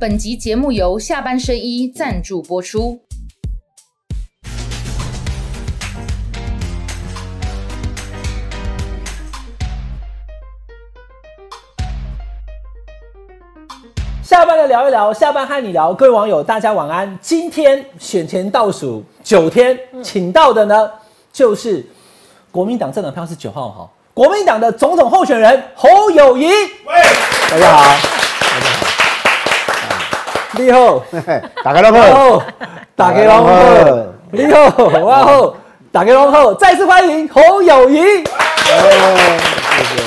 本集节目由下半身衣赞助播出。下班了聊一聊，下班和你聊，各位网友大家晚安。今天选前倒数九天，请到的呢就是国民党政党票是九号哈，国民党的总统候选人侯友谊。喂，大家好，你好，大家好，大家好，你好，我好，大家好，再次欢迎侯友谊。谢谢，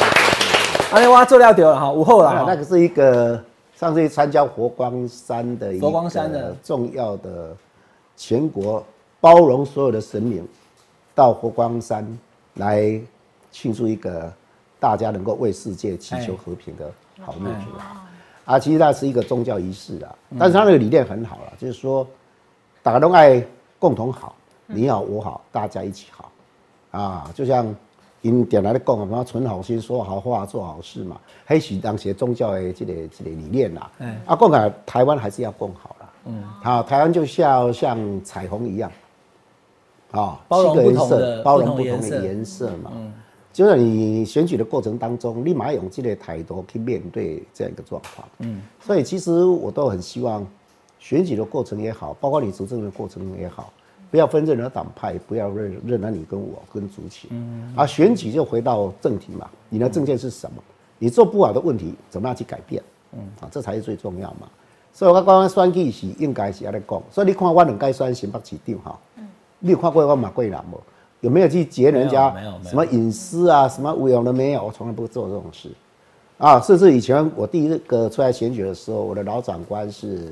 阿你我做料掉了哈，午后了，那个是一个。上次去参加佛光山的一佛光山的。重要的全国包容所有的神明到佛光山来庆祝一个大家能够为世界祈求和平的好日子啊！啊，其实它是一个宗教仪式啊，但是它那个理念很好了，就是说大家都爱共同好，你好我好，大家一起好啊，就像。因点来的讲，什么存好心、说好话、做好事嘛，还是当些宗教的这个这个理念啦。啊，共啊，台湾还是要共好啦。嗯，好，台湾就像像彩虹一样，啊，包容不同的包容不同的颜色嘛。嗯，就是你选举的过程当中，立马用这个态度去面对这样一个状况。嗯，所以其实我都很希望选举的过程也好，包括你执政的过程也好。不要分任何党派，不要认认了你跟我跟主席。嗯，啊，选举就回到正题嘛，你的政见是什么？你做不好的问题，怎么样去改变？嗯，啊，这才是最重要嘛。所以我刚刚选举是应该是要来讲，所以你看我两届选新北市长哈，嗯，你有看过我马桂兰不？有没有去截人家什么隐私啊？什么无用的没有？我从来不做这种事。啊，甚至以前我第一个出来选举的时候，我的老长官是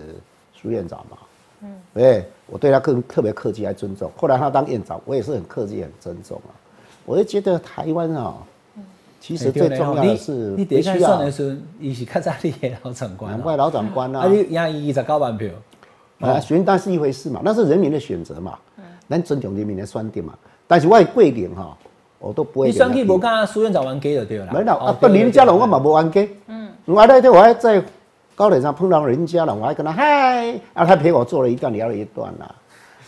苏院长嘛。嗯，对，我对他更特别客气还尊重。后来他当院长，我也是很客气很尊重啊。我就觉得台湾啊，其实最重要的是你第一选的时候，伊是较早你的老长官，难怪老长官啊。啊，你赢伊十九万票，啊，选单是一回事嘛，那是人民的选择嘛，咱尊重人民的选择嘛。但是我的桂林哈，我都不会。你选去无跟苏院长玩 G 就对了。没啦，啊，不，林家龙我嘛无玩 G。嗯，我那天我还在。高铁上碰到人家了，我还跟他嗨，啊，他陪我坐了一段，聊了一段啦，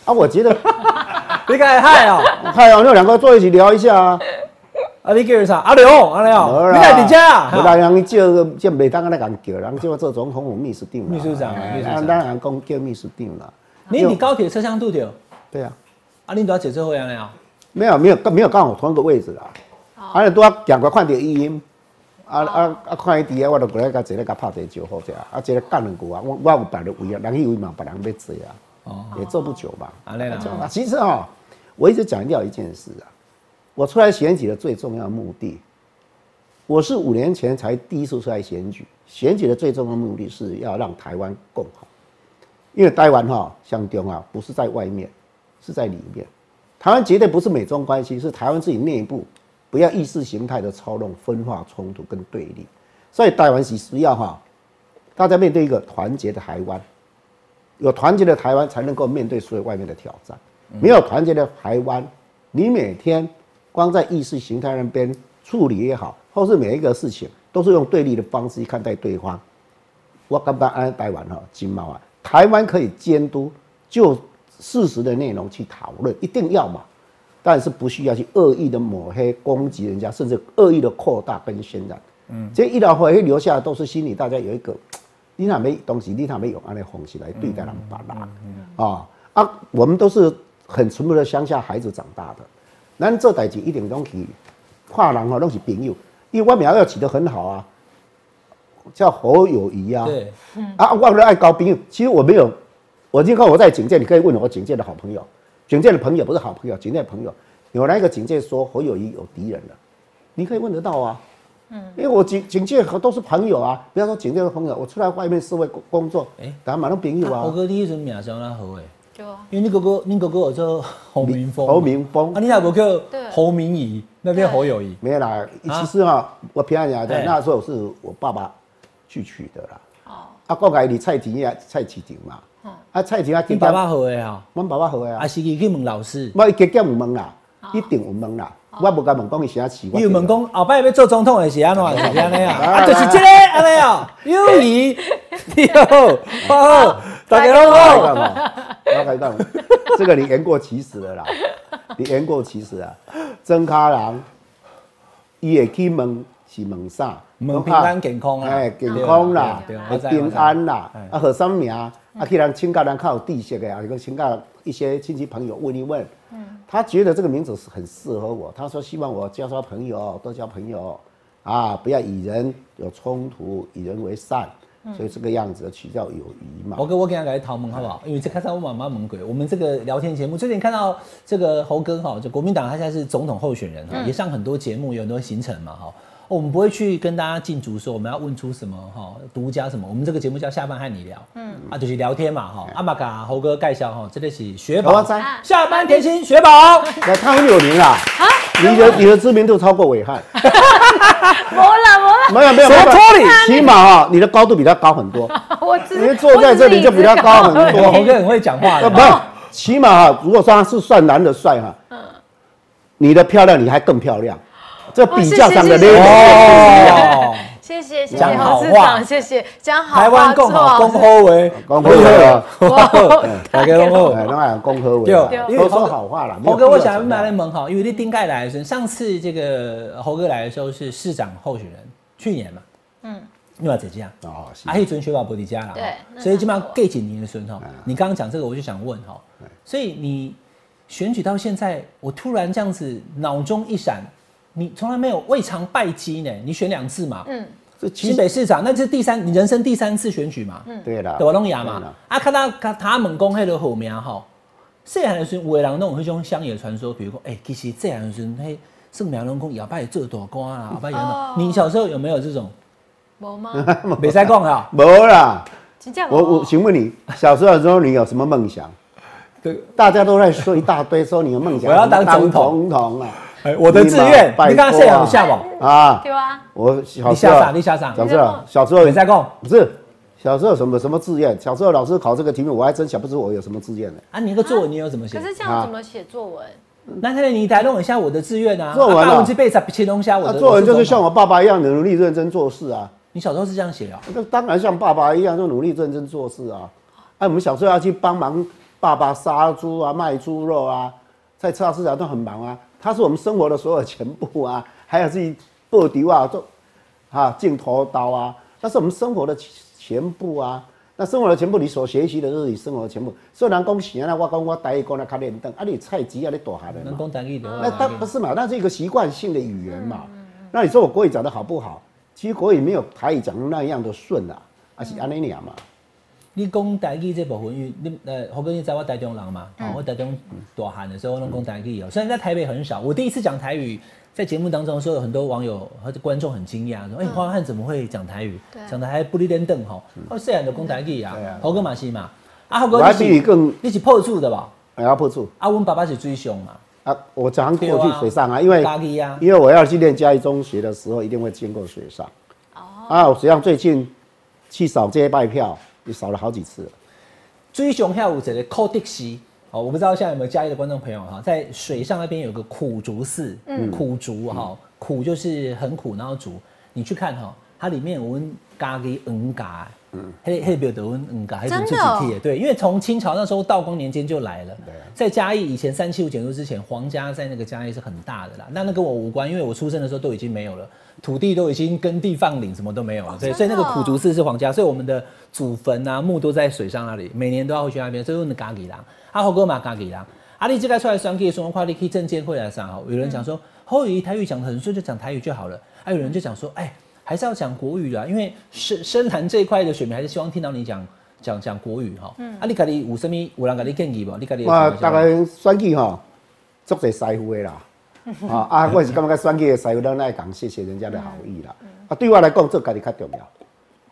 啊，我觉得 你该嗨哦，嗨哦，那两个坐一起聊一下啊，啊，你叫啥？阿刘，阿刘，你在你家啊？我来人叫叫每当个那敢叫，人叫做总统府秘书长，秘书长，秘书长，当然讲叫秘书长了。你你高铁车厢度掉？对啊，啊，你都要坐这会样了？没有没有没有刚好同一个位置啦，啊，多讲个快点语音。啊啊啊！看伊伫啊，我就过来甲坐咧甲拍者招呼者啊，坐咧干两句啊，我我有别的位啊，人以为嘛别人要坐啊，哦，也坐不久吧。啊，那个，其实啊，我一直强调一件事啊，我出来选举的最重要目的，我是五年前才第一次出来选举，选举的最重要目的是要让台湾更好，因为台湾哈相重要，不是在外面，是在里面，台湾绝对不是美中关系，是台湾自己内部。不要意识形态的操弄、分化、冲突跟对立，所以台湾是需要哈，大家面对一个团结的台湾，有团结的台湾才能够面对所有外面的挑战。没有团结的台湾，你每天光在意识形态那边处理也好，或是每一个事情都是用对立的方式去看待对方。我刚刚安台湾哈，金毛啊，台湾可以监督，就事实的内容去讨论，一定要嘛。但是不需要去恶意的抹黑、攻击人家，甚至恶意的扩大跟渲染。嗯，这一条会留下的都是心里大家有一个，你那没东西，你那没有安的方式来对待人吧啦。啊啊，我们都是很淳朴的乡下孩子长大的，咱做代志一定拢去跨人哈，拢是朋友，因为我苗要起得很好啊，叫好友谊啊。对，啊，我爱交朋友。其实我没有，我今后我在警界，你可以问我警界的好朋友。警戒的朋友不是好朋友，警戒的朋友有哪一个警戒说侯友谊有敌人了？你可以问得到啊，嗯，因为我警警戒和都是朋友啊，不要说警戒的朋友，我出来外面社会工工作，哎，大家蛮多朋友啊。侯哥第一阵名声那好诶，对啊，因为你哥哥，你哥哥有叫侯明峰，侯明峰啊，你那哥叫侯明仪，那边侯友谊没有啦。其实啊，我平安讲的那时候是我爸爸去取的啦。哦，啊，过来你蔡廷呀，蔡启廷嘛。啊，菜钱啊，你爸爸好的啊，阮爸爸好的啊，啊，是去去问老师，我伊加减唔问啦，一定有问啦。我无甲问讲伊啥市，我伊有问讲后摆要做总统的是安怎？是安尼啊？啊啊，就是这个安尼哦，友谊，你好，我好，大家拢好。我跟你讲，这个你言过其实了啦，你言过其实啊。曾卡人，伊会去问是问啥？问平安健康啊哎，健康啦平安啦，啊，何什么名？啊，去人请教人较有知识的啊，一个请教一些亲戚朋友问一问。嗯他觉得这个名字是很适合我，他说希望我交交朋友，多交朋友，啊，不要与人有冲突，与人为善，所以这个样子取叫友谊嘛猴。哥，我给他来讨论好不好？因为这开场我妈妈问过，我们这个聊天节目最近看到这个猴哥哈，就国民党他现在是总统候选人哈，也上很多节目，有很多行程嘛哈。哦我们不会去跟大家进足说我们要问出什么哈独家什么，我们这个节目叫下班和你聊，嗯。啊就是聊天嘛哈。阿玛嘎猴哥介绍哈，这里是雪宝，下班甜心雪宝。那他很有名啦，你的你的知名度超过伟汉，没了没了，没有没有，谁没有托你？起码哈，你的高度比他高很多，我只因为坐在这里就比他高很对，多。猴哥很会讲话的。呃，不，起码哈，如果说他是算男的帅哈，嗯。你的漂亮你还更漂亮，这比较上的哦谢谢 level 哦。谢谢谢谢侯市长，谢谢讲好话，台湾共好，做共好为，讲好为，大家拢好。哎，拢爱恭贺我，对。因为说好话啦。没有猴哥，我想问讲来问哈，因为你顶盖来的时候，上次这个猴哥来的时候是市长候选人，去年嘛，嗯，你嘛姐姐啊，哦，是。啊，迄阵雪宝伯迪家了，对所以基本上时候 gay 几年的孙哈，你刚刚讲这个，我就想问哈，所以你选举到现在，我突然这样子脑中一闪，你从来没有未尝败绩呢，你选两次嘛，嗯，新这其实北市长，那这是第三，你人生第三次选举嘛，嗯。对啦，对我拢亚嘛。对啦，啊，看到他他们讲迄个好名吼，细汉的时候有的人拢有迄种乡野传说，比如讲，哎、其实细汉的时候，迄圣名拢讲以后摆会做大官啊，后摆有哦你小时候有没有这种？没吗？没再讲啊，没啦。我我请问你，小时候的时候你有什么梦想？对，大家都在说一大堆，说你的梦想，我要当总统。总统啊！哎，我的志愿，你刚刚细汉有下无？啊，对啊，我小你时候下啥？你下啥？讲真的，小时候你在讲不是小时候什么什么志愿？小时候老师考这个题目，我还真想不出我有什么志愿呢。啊，你那个作文你有怎么写可？是这样怎么写作文？那他你台弄一下我的志愿啊，作文啊啊，我这辈子七龙虾我那的。作文就是像我。爸爸一样的努力认真做事啊。你小时候是这样写啊？那当然像爸爸一样，就努力认真做事啊。哎、我们小时候要去帮忙爸爸杀猪啊、卖猪肉啊，在菜市场都很忙啊。他是我们生活的所有全部啊，还有自己布丢啊、做啊镜头刀啊，那是我们生活的全部啊。那生活的全部，你所学习的就是你生活的全部。虽然讲是啊，我讲我台语讲的较练凳，啊，你菜鸡啊，你大下人嘛。能讲台语的，那当不是嘛？那是一个习惯性的语言嘛。那你说我国语讲的好不好？其实国语没有台语讲的那样的顺啊，啊是安尼样嘛。你讲台语这部分，因为你呃，我跟你知道我台中人嘛，哦，我台中大汉的时候，我拢讲台语哦。虽然在台北很少，我第一次讲台语，在节目当中说有很多网友或者观众很惊讶，说：“哎、花汉怎么会讲台语？讲的还不离颠凳吼。”哦，虽然都讲台语啊对啊，猴哥嘛是嘛，啊，猴哥我还你是比你更你是破处的吧？还要破处啊，我爸爸是水上嘛，啊！我常过去水上啊，因为因为我要去念嘉义中学的时候，一定会经过水上。哦。啊，我实际上最近去扫街拜票，也少了好几次了。水上下有这个寇迪西哦，我不知道现在有没有嘉义的观众朋友哈，在水上那边有个苦竹寺，苦竹哈，苦就是很苦，然后竹，你去看哈，它里面有温咖喱恩嘎，嗯，黑黑表德温嗯嘎，还是自己真的哦。贴，对，因为从清朝那时候道光年间就来了，在嘉义以前三七五减入之前，皇家在那个嘉义是很大的啦，那那跟我无关，因为我出生的时候都已经没有了。土地都已经耕地放领，什么都没有了，所以所以那个苦竹寺是皇家，所以我们的祖坟啊墓都在水上那里，每年都要回去那边，所以问的嘎吉郎，阿豪哥嘛嘎吉郎，阿力这个出来选举的时候，看你去证监会来上哈，有人讲说侯友谊台语讲得很顺，就讲台语就好了，啊有人就讲说，哎还是要讲国语啦，因为深深蓝这一块的选民还是希望听到你讲讲讲国语哈，嗯啊你家己有什么有人给你建议不？你家己有什么我大概选举吼，足侪师傅的啦。啊啊，我是感觉选举的师傅咱爱讲谢谢人家的好意啦。啊，对我来讲，这家己较重要。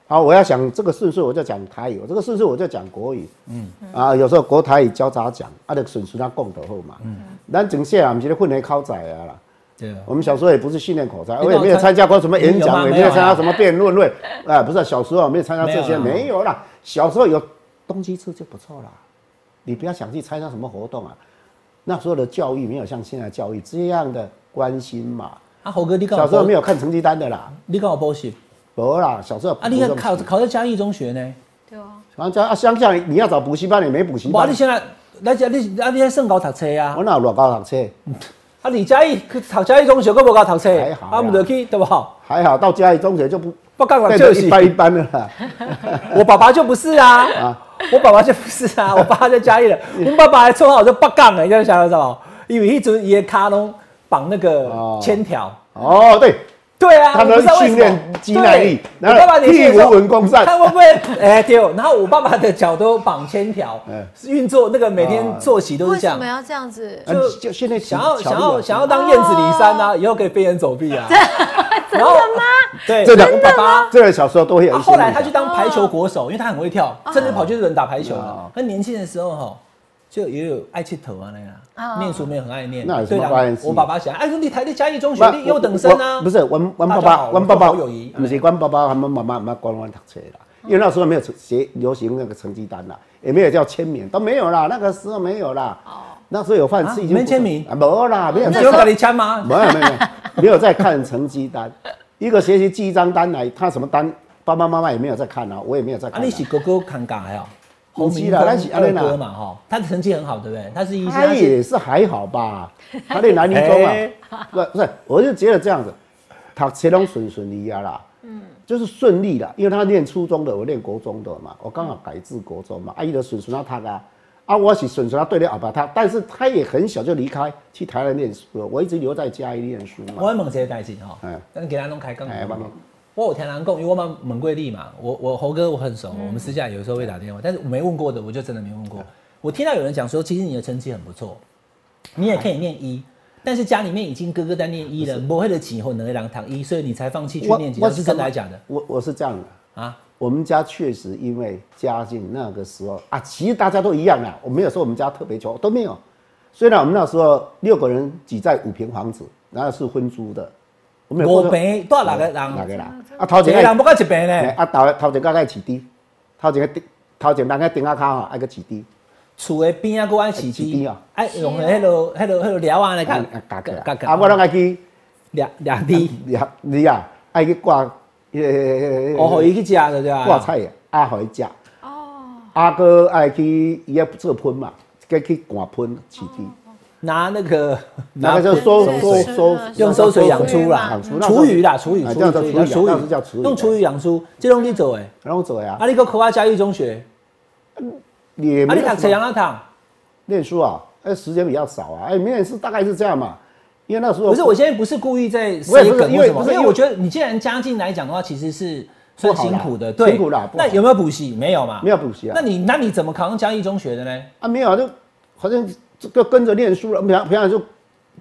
好，我要讲这个顺序，我就讲台语；这个顺序我就讲国语。嗯，啊，有时候国台语交杂讲，啊，就顺序他讲就好嘛。嗯，咱整些啊，不是咧混合口仔啊啦。对啊我们小时候也不是训练口才，我也没有参加过什么演讲，也没有参加什么辩论会，啊，不是小时候没有参加这些，没有啦。小时候有东西吃就不错啦，你不要想去参加什么活动啊。那时候的教育没有像现在教育这样的关心嘛。啊，猴哥，你刚小时候没有看成绩单的啦，你刚好补习没啦，小时候啊？你看考考在嘉义中学呢？对啊，然后家啊乡下你要找补习班，你没补习班哇，班你，现在来讲你啊，你在圣高读册啊我？哪有偌高读册？啊，李嘉义去读嘉义中学，佫无教读册还，好啦啊，唔得去对不好？还好到嘉义中学就不不干了就是得一般一般的啦。我爸爸就不是啊，啊 我爸爸就不是啊，我爸爸在嘉义的，我爸爸还绰号叫八杠哎，你要想得到？因为一直伊的卡拢绑那个哦铅条。哦，对，对啊，他们训练肌耐力然后我爸爸年轻的时候屁股稳弓战看会不会？哎对哦，然后我爸爸的脚都绑铅条嗯，运作那个每天啊作息都是这样为什么。要这样子？啊就就现在想要想要想要当燕子离山啊，以后可以飞檐走壁啊。真的吗？对，真的我爸爸。这个小时候都会。后来他去当排球国手，因为他很会跳，甚至跑去日本打排球了哦。他年轻的时候哈，就也有爱气头啊那哦个，念书没有很爱念。那有什么关系我爸爸想，哎，你台的嘉义中学，我你优等生啊。不是，阮阮爸爸，大家好阮爸爸好友谊不是阮爸爸，他们妈妈妈管阮读册啦。因为那时候没有成学流行那个成绩单啦，也没有叫签名，都没有啦，那个时候没有啦。那时候有饭啊吃已经没签名啊，没有啦，没有有给你签吗？没有没有没有在看成绩单，一个学期寄一张单来，他什么单，爸爸妈妈也没有在看啊，我也没有在啊，看啊。你是哥哥看嘎还好，不是洪明峰啦咱是安尼二哥嘛哈，他的成绩很好，对不对？他是医生，他也是还好吧，他念南宁中哎。啊，不不是，我就觉得这样子，读册拢顺顺利啊啦，嗯，就是顺利啦，因为他念初中的，我念国中的嘛，我刚好改制国中嘛，阿姨的顺顺啊他啊，啊我是顺顺啊对了后把他，但是他也很小就离开去台湾念书了，我一直留在家里念书嘛，我要问一个代志哈哎，咱给他弄开讲哎帮你。我有听人讲，因为我们蒙贵利嘛，我我猴哥我很熟，我们私下有时候会打电话，但是我没问过的，我就真的没问过。我听到有人讲说，其实你的成绩很不错，你也可以念一，但是家里面已经哥哥在念一了，不会的几后能两堂一，所以你才放弃去念几，我是真的还是假的我我是这样的。啊？我们家确实因为家境那个时候啊，其实大家都一样啊。我没有说我们家特别穷，都没有。虽然我们那时候六个人挤在五平房子，然后是分租的，五平多少六个人？哪个人？啊，头一个前人不够一平呢？啊，头头前个爱饲猪，头前个顶，头前人个顶下骹吼，爱个饲猪，厝的边啊，搁爱起起低啊哎，用迄落、迄落、迄落料啊来看啊，夹起来夹夹啊，我拢爱去掠掠猪，掠你啊，爱去挂，呃哦，互伊去食对不对啊？挂菜的，啊，互伊食。哦。啊哥爱去伊要做喷嘛，计去灌喷起低。拿那个 拿个就收对收是收是用收水养猪啦厨余啦，厨余，啊厨余，厨余是叫厨余用厨余养猪，这种你做诶。然后走呀啊，，你个考啊嘉义中学，啊，你读册也没有什么养哪读？念书啊，哎，时间比较少啊，哎，明年是大概是这样嘛，因为那时候不是，我现在不是故意在我也不是塞梗或什么，因为不是因为因为我觉得你既然家境来讲的话，其实是算辛苦的，对，辛苦啦那有没有补习？没有嘛？没有补习啊那，你那你怎么考上嘉义中学的呢？啊没有啊，就好像就跟着念书了，平常平常就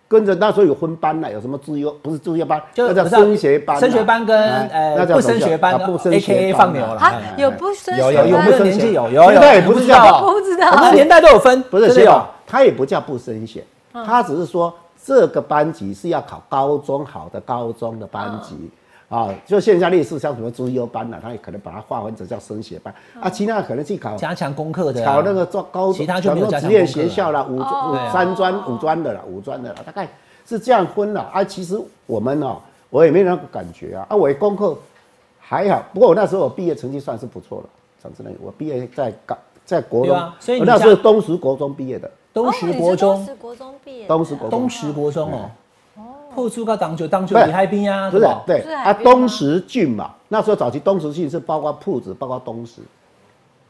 跟着那时候有分班了，有什么自优不是自优班，那叫就不是啊升学班啊，升学班跟哎呃那叫不升学班啊不升 A 学 K A 放牛了有不升有有有，我学班们的年纪有有有，现在也不是叫不知道我们年代都有分，不是真的有先有，他也不叫不升学，他只是说这个班级是要考高中好的高中的班级。啊，就线下类似像什么资优班呐、他也可能把它划分成叫升学班。啊，其他可能去考加强功课的啊，考那个做高其他就没有职业加强功课学校啦，五哦。五三专五专的啦，五专的啦，大概是这样分啦。啊，其实我们哦，我也没那个感觉啊，啊，我的功课还好，不过我那时候我毕业成绩算是不错了，讲真的，我毕业在高在国中，对啊所以你我那时候家东石国中毕业的，东石国中。东，石国中毕业的，东石国中。东石国中哦，破处到当就当就不是离海边啊，不是？对啊，东石郡嘛，那时候早期东石郡是包括铺子，包括东石，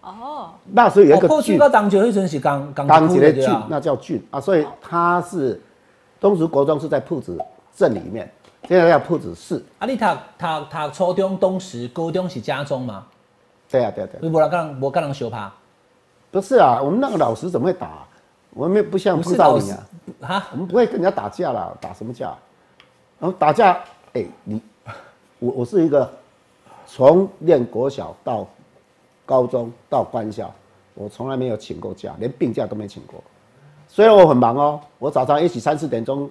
哦，那时候有一个郡，到当就迄阵是刚刚当几个郡那叫郡啊，所以它是东石国中是在铺子镇里面，现在叫铺子市。啊，你读读读初中东石，高中是家中嘛？对啊，对啊，对啊，你无人跟人无跟人相拍，不是啊，我们那个老师怎么会打？我们不像不不是老师少你啊，哈？我们不会跟人家打架啦，打什么架？然后打架，哎、你我我是一个从念国小到高中到官校，我从来没有请过假，连病假都没请过。虽然我很忙哦，我早上也许三四点钟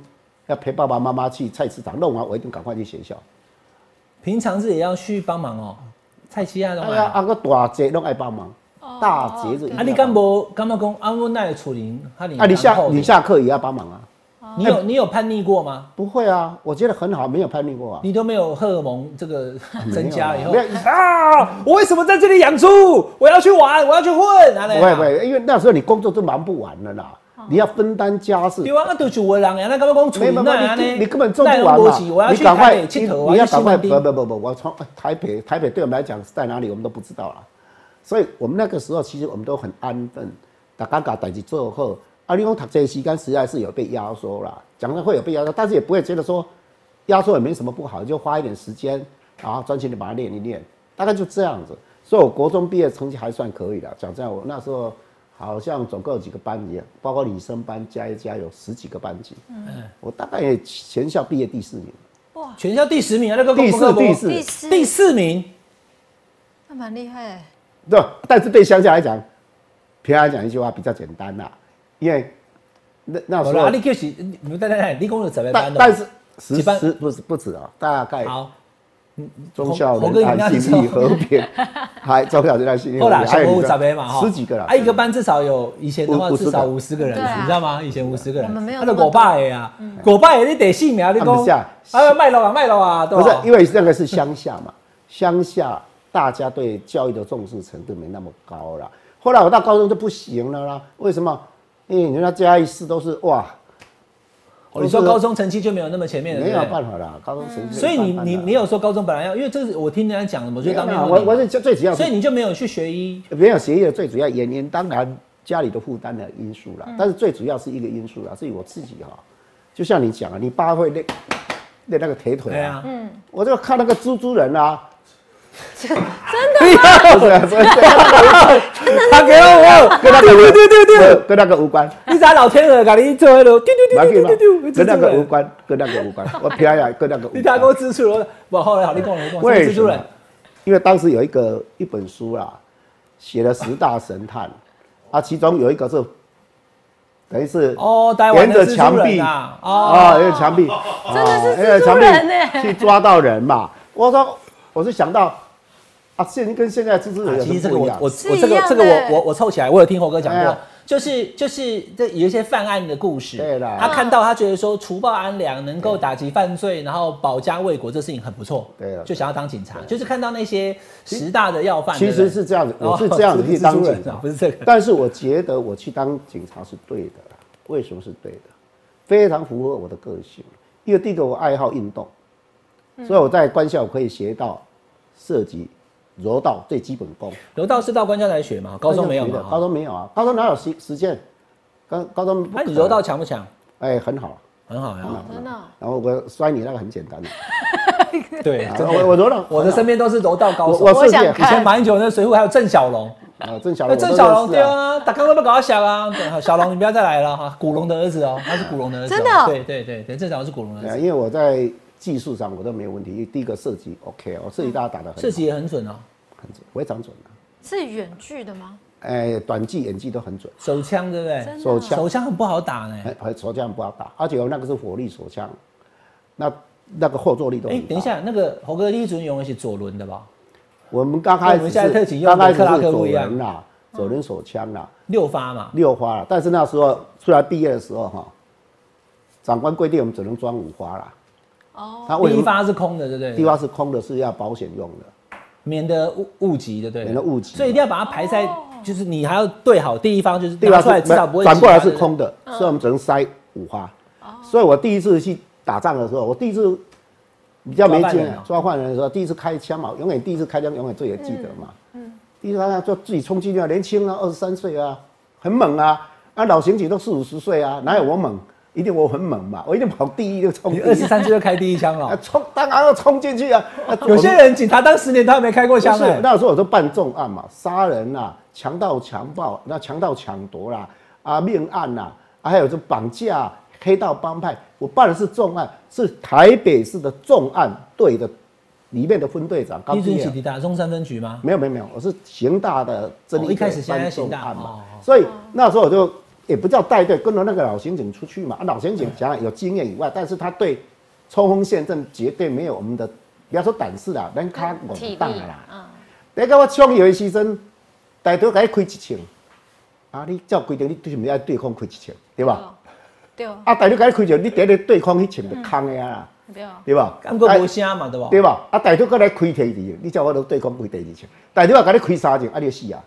要陪爸爸妈妈去菜市场弄完，我一定赶快去学校。平常是也要去帮忙哦。蔡奇亚的哎呀，嘛，啊个大节拢爱帮忙。哦大节日啊，你敢无敢不讲啊？我那里处理啊，你下你下课也要帮忙啊？你有你有叛逆过吗？不会啊，我觉得很好，没有叛逆过啊。你都没有荷尔蒙这个 增加以后啊，我为什么在这里养猪？我要去玩，我要去混，啊不会不会，因为那时候你工作都忙不完了啦，你要分担家事。对啊，那就是我人呀，那干嘛你你根本做不完嘛。你赶快，你要赶快。不不不不，我从台北台北对我们来讲是在哪里，我们都不知道了。所以我们那个时候其实我们都很安分，大家把代志做好。啊，你讲读这些时间实在是有被压缩了，讲的会有被压缩，但是也不会觉得说压缩也没什么不好，就花一点时间，然后专心的把它练一练，大概就这样子。所以我国中毕业成绩还算可以的，讲真的，我那时候好像总共有几个班级，包括女生班加一加有十几个班级，嗯我大概也全校毕业第四名，哇全校第十名啊，那个第四第四第四，第四名，那蛮厉害欸。对，但是对乡下来讲，平常来讲一句话比较简单啦，因为那那时候好了，你就是你你等等等，你讲有十个班的，但但是十几班十不是不止啊，大概好，忠孝侯哥仁爱你那时候信义和平，还忠孝仁爱信义和后来平，还有小五十个嘛哈，十几个了，啊，一个班至少有以前的话至少五十个人，你知道吗？以前五十个人，我们没有那个那么狗爸的呀，狗爸的你得姓名，你啊不是啊讲啊卖了啊卖了啊，对吧？不是因为那个是乡下嘛，乡下大家对教育的重视程度没那么高了。后来我到高中就不行了啦，为什么？因为人家嘉义市都是哇，哦你说高中成绩就没有那么前面了，没有办法啦，高中成绩所以你你你有说高中本来要，因为这是我听人家讲的，我就当面问你没有啊我我是最最主要所以你就没有去学医，没有学医的最主要原因，当然家里的负担的因素嗯。啦，但是最主要是一个因素啦，是我自己哈、就像你讲啊，你爸会练练那个铁腿对啊，啊，我就看那个猪猪人啊，真的不是？不是？他给我，跟那个丢丢丢丢，跟那个无关，你咋老天鹅给你做那个丢丢丢丢丢丢，跟那个无关，跟那个无关，我偏呀跟那个无你他给我关，指出了，不，后来好，你跟我你跟我为什么？蜘蛛人，？因为当时有一个一本书啦，写了十大神探，啊，其中有一个是等于是哦，沿着墙壁啊，哦，啊，那个墙壁，真的是啊那个墙壁蜘蛛人欸去抓到人嘛。我说，我是想到啊，现跟现在蜘蛛人其实这个我？我我这个这个我我我凑起来，我有听猴哥讲过。就是就是这有一些犯案的故事，对啦。他看到他觉得说除暴安良能够打击犯罪，然后保家卫国，这事情很不错，对了就想要当警察，就是看到那些十大的要犯，其实是这样子，哦我是这样子 去当警察，不是这个。但是我觉得我去当警察是对的啦。为什么是对的？非常符合我的个性。因为第一个我爱好运动，所以我在官校可以学到涉及、柔道最基本功。柔道是到官校才学嘛，高中没有的，嘛，高中没有啊，高中哪有实实践？高高中那你柔道强不强？哎很好，很好呀，真的哦然后我摔你那个很简单 的，对，我我柔道，我的身边都是柔道高手。我我我想以前马英九那水户还有郑小龙，啊郑小那龙，郑小龙对啊，啊，打刚刚不搞到小啊，小龙你不要再来了哈，古龙的儿子哦，他是古龙的儿子哦，真的哦？对对对对，郑小龙是古龙的儿子，因为我在技术上我都没有问题。第一个射击 OK，我射击大家打的很射击也很准哦，很准，非常准的。是远距的吗？哎，短距、远距都很准，手枪对不对？手枪手枪很不好打呢。手枪不好打，而且我那个是火力手枪，那那个后坐力都哎。等一，下，那个猴哥第一准用的是左轮的吧？我们刚开始跟我们现在特警用的是刚开始克拉克是左不一样轮啦，左轮手枪啦，六发嘛，六发啦。但是那时候出来毕业的时候哈，长官规定我们只能装五发啦。哦，他为什么第一发是空的，对不对？第一发是空的，是要保险用的。免得误误击，对不对？免得误击所以一定要把它排在，就是你还要对好第一方，就是第一发拿出来至少不会转过来是空的，所以我们只能塞五发。所以我第一次去打仗的时候，我第一次比较没经验抓犯人的时候，第一次开枪嘛，永远第一次开枪永远最也记得嘛。第一次开枪就自己冲进去啊，年轻啊，二十三岁啊，很猛啊。啊，老刑警都四五十岁啊，哪有我猛？一定我很猛嘛，我一定跑第一就冲。你二十三岁就开第一枪 啊，了。冲当然要冲进去啊！啊有些人警察当十年他还没开过枪不哎是，。那时候我都办重案嘛，杀人啦、强盗强暴、那强盗抢夺啦、啊命案啦、啊还有这绑架、黑道帮派，我办的是重案，是台北市的重案队的里面的分队长。高一准毕业起地大中山分局吗？没有没有没有，我是刑大的侦哦缉队一开始先刑大嘛，所以那时候我就也不叫带队，跟着那个老刑警出去嘛。啊，老刑警讲有经验以外，但是他对冲锋陷阵绝对没有我们的，不要说胆识啦，人卡稳当啦。嗯，那个我冲有的牺牲，大头给你开一枪，啊，你照规定你就是毋要对方开一枪，对吧？对哦，啊，大头给你开一千，你第一个对方迄千就空的啊，对吧？感觉无声嘛，对吧？对吧？啊，大头过来开第二千，你叫我都对方开第二枪，大头要给你开三枪，啊，你就死啊！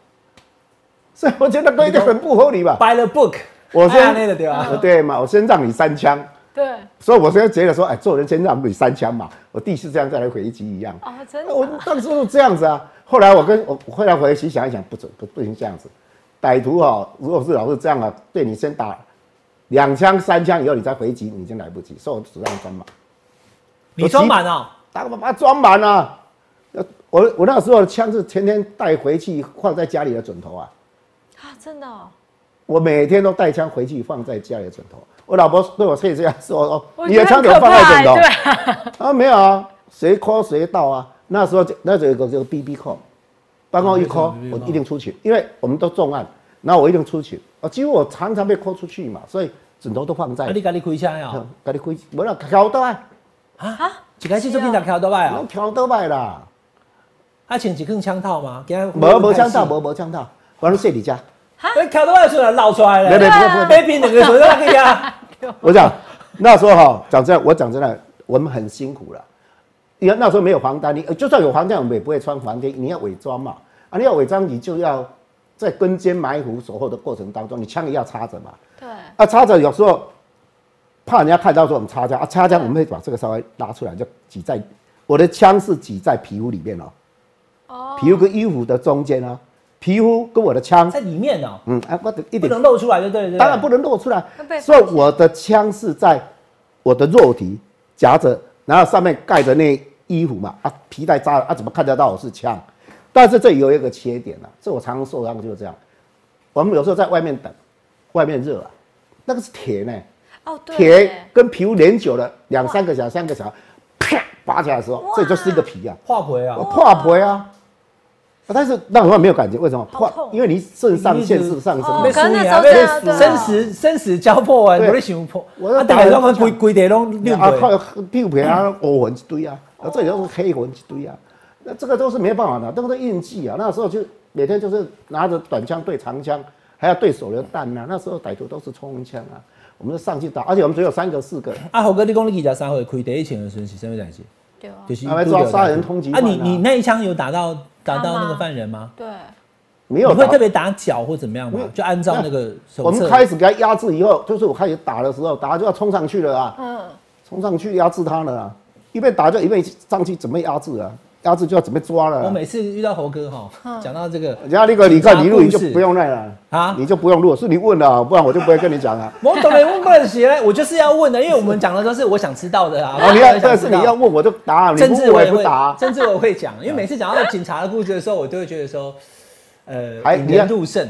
所以我觉得规定很不合理吧。By the book，我先哎那个对吧？呃对嘛，我先让你三枪，对，所以我现在觉得说，哎，做人先让你三枪嘛，我第四枪再来回击一样。哦，真的我啊，当时是这样子啊，后来我跟我我后来回去想一想，不准不不行这样子，歹徒哈、如果是老是这样啊，对你先打两枪三枪以后你再回击，你已经来不及，所以我只让装满，你装满啊，打把它装满啊。呃我我那时候的枪是天天带回去放在家里的枕头啊，啊，真的哦，我每天都带枪回去放在家里的枕头。我老婆对我可以这样说哦，我你的枪怎么放在枕头？啊，没有啊，谁 call 谁到啊。那时候就那时候有个这个 BB call，办公一 call，哦我一定出去，因为我们都重案，然后我一定出去。啊，几乎我常常被 call 出去嘛，所以枕头都放在啊，。你家己开枪呀？嗯给你开，无啦，敲倒来，啊，一开始就警察敲倒来啊拢？敲倒来啦。啊，穿一根枪套吗？给他无无枪套，无无枪套，反正睡你家。哎，敲倒来出来捞出来没没了，不不不，被拼两个手在那个呀。我讲那时候哈，讲真的，我讲真的，我们很辛苦了。因为那时候没有防弹衣，呃就算有防弹，我们也不会穿防弹衣。你要伪装嘛，啊，你要伪装，你就要在跟监埋伏守候的过程当中，你枪也要插着嘛。对，啊，插着有时候怕人家看到说我们插枪啊，插枪我们会把这个稍微拉出来，就挤在我的枪是挤在皮肤里面哦，哦，皮肤跟衣服的中间哦，皮肤跟我的枪，在里面哦，嗯，啊，我的一不能露出来，对不对？当然不能露出来，所以我的枪是在我的肉体夹着，然后上面盖着那衣服嘛，啊，皮带扎了啊，怎么看得到我是枪？但是这有一个缺点啊，这我常常受伤就是这样。我们有时候在外面等，外面热啊，那个是铁呢，哦，对。铁耶，跟皮肤连久了两三个小时、三个小时，啪拔起来的时候，这就是一个皮啊，化皮啊，破皮啊。啊但是那时候没有感觉，为什么？因为你肾上腺素上升嘛哦，可能那时候被这样对啊生死生死交迫啊，对我咧想破，我啊，大家拢规规地拢溜啊，过。靠屁股皮啊，欧纹一堆啊，啊，这里都是黑纹一堆啊，那这个都是没办法的，都是运气啊。那时候就每天就是拿着短枪对长枪，还要对手榴弹呐。那时候歹徒都是冲锋枪啊，我们就上去打，而且我们只有三个四个，啊，猴哥，你讲你二十三岁开第一枪的时候是什么代志？就，是抓杀人通缉啊，你你那一枪有打到打到那个犯人吗？对，没有你会特别打脚或怎么样吗？没有？就按照那个手我们。开始给他压制以后，就是我开始打的时候，打就要冲上去了啊，嗯，冲上去压制他了啊，一边打就一边上去准备压制啊，压制就要准备抓了啊。我每次遇到猴哥哈，讲到这个人家那个你看你录你就不用那了啊你就不用录，是你问了啊，不然我就不会跟你讲啊。我懂了，问不能写，我就是要问的，因为我们讲的都是我想知道的啊。啊，你要但是你要问我就答，你政治我也不答。政治我会讲，因为每次讲到警察的故事的时候，我都会觉得说，呃，引还你要人入胜，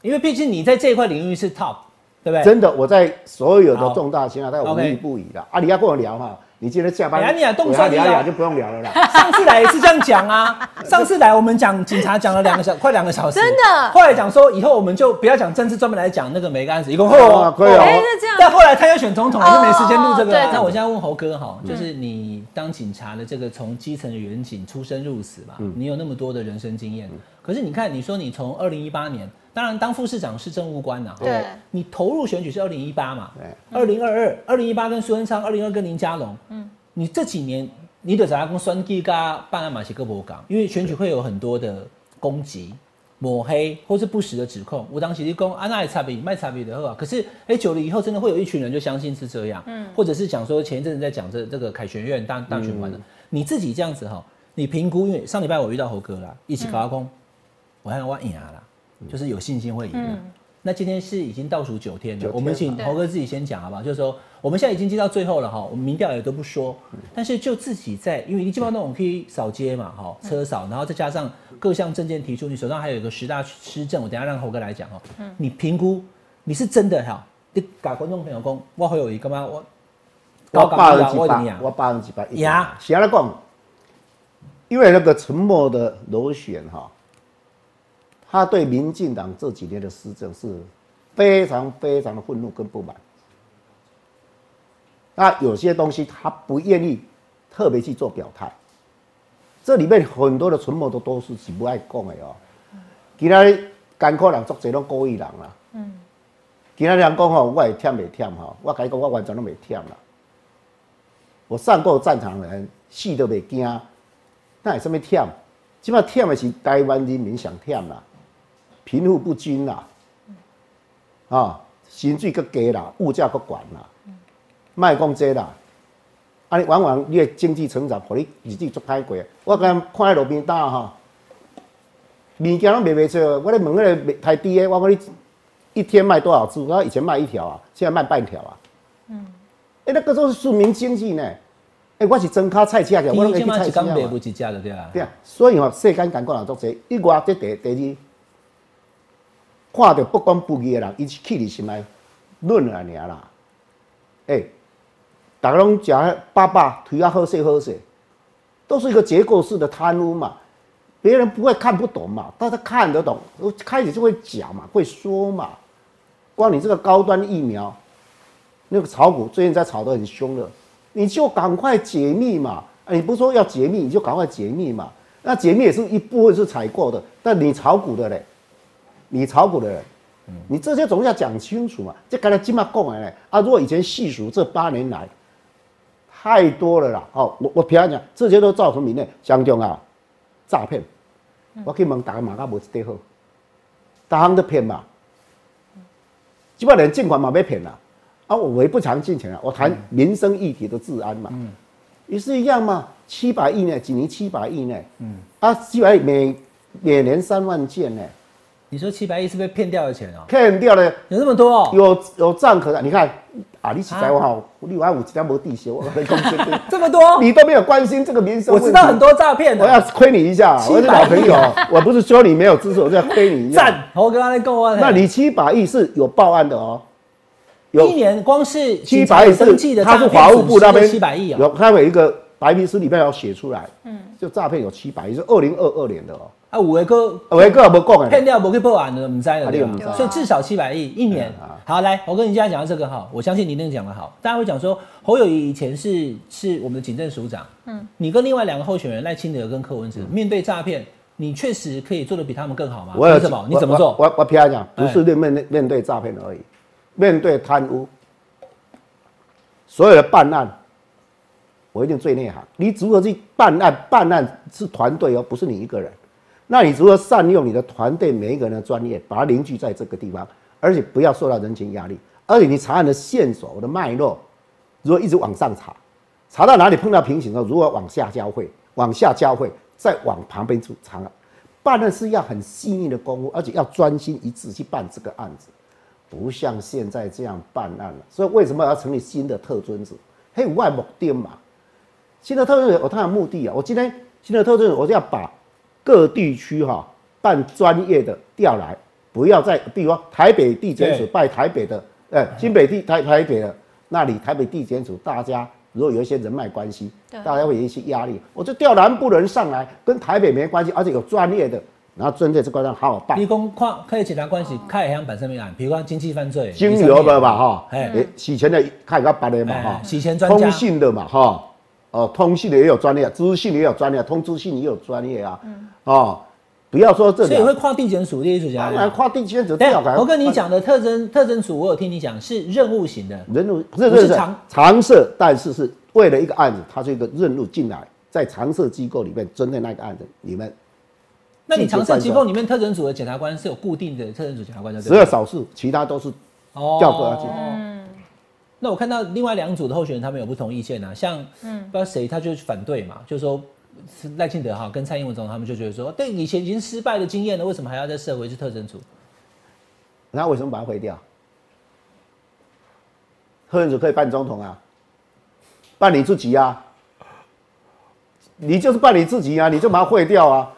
因为毕竟你在这一块领域是 top，对不对？真的，我在所有好的重大刑案，他有无利不语的。啊，你要跟我聊哈，你今天下班，哎呀你啊动我手你啊要聊聊就不用聊了啦。上次来也是这样讲啊，上次来我们讲警察讲了两个小快两个小时，真的？后来讲说以后我们就不要讲政治，专门来讲那个每个案子，一共会啊可以哦。哎，那这样。但后来他要选总统，就没时间录这个那我现在问猴哥哈，就是你当警察的这个从基层的远警出生入死嘛，你有那么多的人生经验，可是你看，你说你从二零一八年，当然当副市长是政务官呐，对。你投入选举是二零一八嘛对，二零二二、二零一八跟苏贞昌，二零二跟林佳龙，嗯，你这几年你的怎样跟酸计跟办案马西各博港，因为选举会有很多的攻击。抹黑或是不实的指控，我当时就讲啊，那也差别卖差别的话，可是哎、久了以后，真的会有一群人就相信是这样，嗯，或者是讲说前一阵子在讲这这个凯旋院大大选完了，你自己这样子哈，你评估，因为上礼拜我遇到猴哥啦，一起搞阿公，我看我赢啦，就是有信心会赢的。那今天是已经倒数九天了，天我们请对猴哥自己先讲好不好？就是说我们现在已经接到最后了哈，我们民调也都不说，但是就自己在，因为你基本上那种可以扫街嘛，哈，车扫，然后再加上各项证件提出，你手上还有一个十大施政，我等下让猴哥来讲哈，你评估你是真的哈，你甲观众朋友讲，我会有一个嘛我我百分之我怎么样，百我百分之百呀是安尼讲，因为那个沉默的螺旋哈，他对民进党这几年的施政是非常非常的愤怒跟不满。那有些东西他不愿意特别去做表态，这里面很多的沉默都都是是不爱讲的哦。其他艰苦人作侪拢故意人啦。嗯。其他人讲吼，我会忝袂忝吼，我甲你讲，我完全拢袂忝啦。我上过战场的人，死都袂惊，那有什么忝？即摆忝的是台湾人民想忝啦，贫富不均啦，啊，薪水搁低啦，物价搁悬啦，卖讲这啦，啊，你往往你的经济成长，互你日子足歹过。我刚看喺路边摊吼，物件拢卖袂出，我咧问迄个台低的，我讲你一天卖多少只？我以前卖一条啊，现在卖半条啊。嗯。哎，那个都是庶民经济呢。哎，我是真卡菜价的，我拢会去菜市场卖不一家的对啊。对啊，所以吼，世间感觉人足济，一外这第第二，看到不公不义的人，伊气里心内论啊尔啦。哎，大家拢讲爸爸腿啊好势好势，都是一个结构式的贪污嘛。别人不会看不懂嘛，大家看得懂，开始就会讲嘛，会说嘛。光你这个高端疫苗，那个炒股最近在炒得很凶的。你就赶快解密嘛！你不说要解密，你就赶快解密嘛。那解密也是一部分是采购的，但你炒股的嘞，你炒股的人，你这些总要讲清楚嘛。这刚才金马讲来嘞啊，如果以前细数这八年来，太多了啦。哦，我我平常讲，这些都造成民内相中啊，诈骗。我去问大家马家无一对好，大行都骗嘛，基本连尽管嘛被骗啦。啊，我也不常进钱啊，我谈民生议题的治安嘛，也是一样嘛，七百亿呢，几年七百亿呢，嗯，啊，七百亿每每年三万件呢，你说七百亿是被骗掉的钱哦？骗掉的，有那么多哦？有有账可的，你看啊，你起在我好，六万五几条没地修，我 这么多，你都没有关心这个民生，我知道很多诈骗，我要亏你一下，我是老朋友，我不是说你没有知识，我是要亏你一下。赞，我刚刚够啊，那你七百亿是有报案的哦。有一年光是七百亿是，他是华务部那边七百亿啊，有他有一个白皮书里面要写出来，嗯，就诈骗有七百亿，是二零二二年的哦。啊，五位哥，五位哥没讲骗掉不去报案的，唔知了，所以至少七百亿一年。好，来，我跟你现在讲到这个哈，我相信你能讲的好。大家会讲说，侯友谊以前是是我们的警政署长，嗯，你跟另外两个候选人赖清德跟柯文哲面对诈骗，你确实可以做的比他们更好吗？为什么？你怎么做？我我偏讲，不是面面面对诈骗而已，面对贪污。所有的办案，我一定最内行。你如何去办案？办案是团队哦，不是你一个人。那你如何善用你的团队每一个人的专业，把它凝聚在这个地方，而且不要受到人情压力。而且你查案的线索我的脉络，如果一直往上查，查到哪里碰到瓶颈的时候，如何往下交汇，往下交汇，再往旁边去查。办案是要很细腻的功夫，而且要专心一致去办这个案子。不像现在这样办案了，所以为什么要成立新的特尊组？还有外目的嘛？新的特尊组有它的目的啊。我今天新的特尊组，我就要把各地区哈办专业的调来，不要在比如说台北地检署拜台北的，哎，新北地台台北的那里台北地检署，大家如果有一些人脉关系，大家会有一些压力，我就调南部人上来，跟台北没关系，而且有专业的。然后针对这块上好好办。你讲看可以检察关系开向本身面案，比如讲经济犯罪、金流的嘛哈，哎，洗钱的看个白的嘛哈，洗钱专家。通信的嘛哈，哦，通信的也有专业，资讯也有专业，通知信也有专业啊。嗯哦，不要说这。所以会跨地检署的意思讲。当然跨地检署。对，我跟你讲的特征特征组，我有听你讲是任务型的。任务不是长常设，但是是为了一个案子，它是一个任务进来，在常设机构里面针对那个案子，你们。那你常设机构里面特征组的检察官是有固定的特征组检察官的，只有少数，其他都是调过去。嗯，那我看到另外两组的候选人他们有不同意见啊，像嗯不知道谁他就反对嘛，就说赖清德哈跟蔡英文总统他们就觉得说，对以前已经失败的经验了，为什么还要再设回去特征组？那为什么把它毁掉？特征组可以办总统啊，办你自己啊，你就是办你自己啊，你就把它毁掉啊。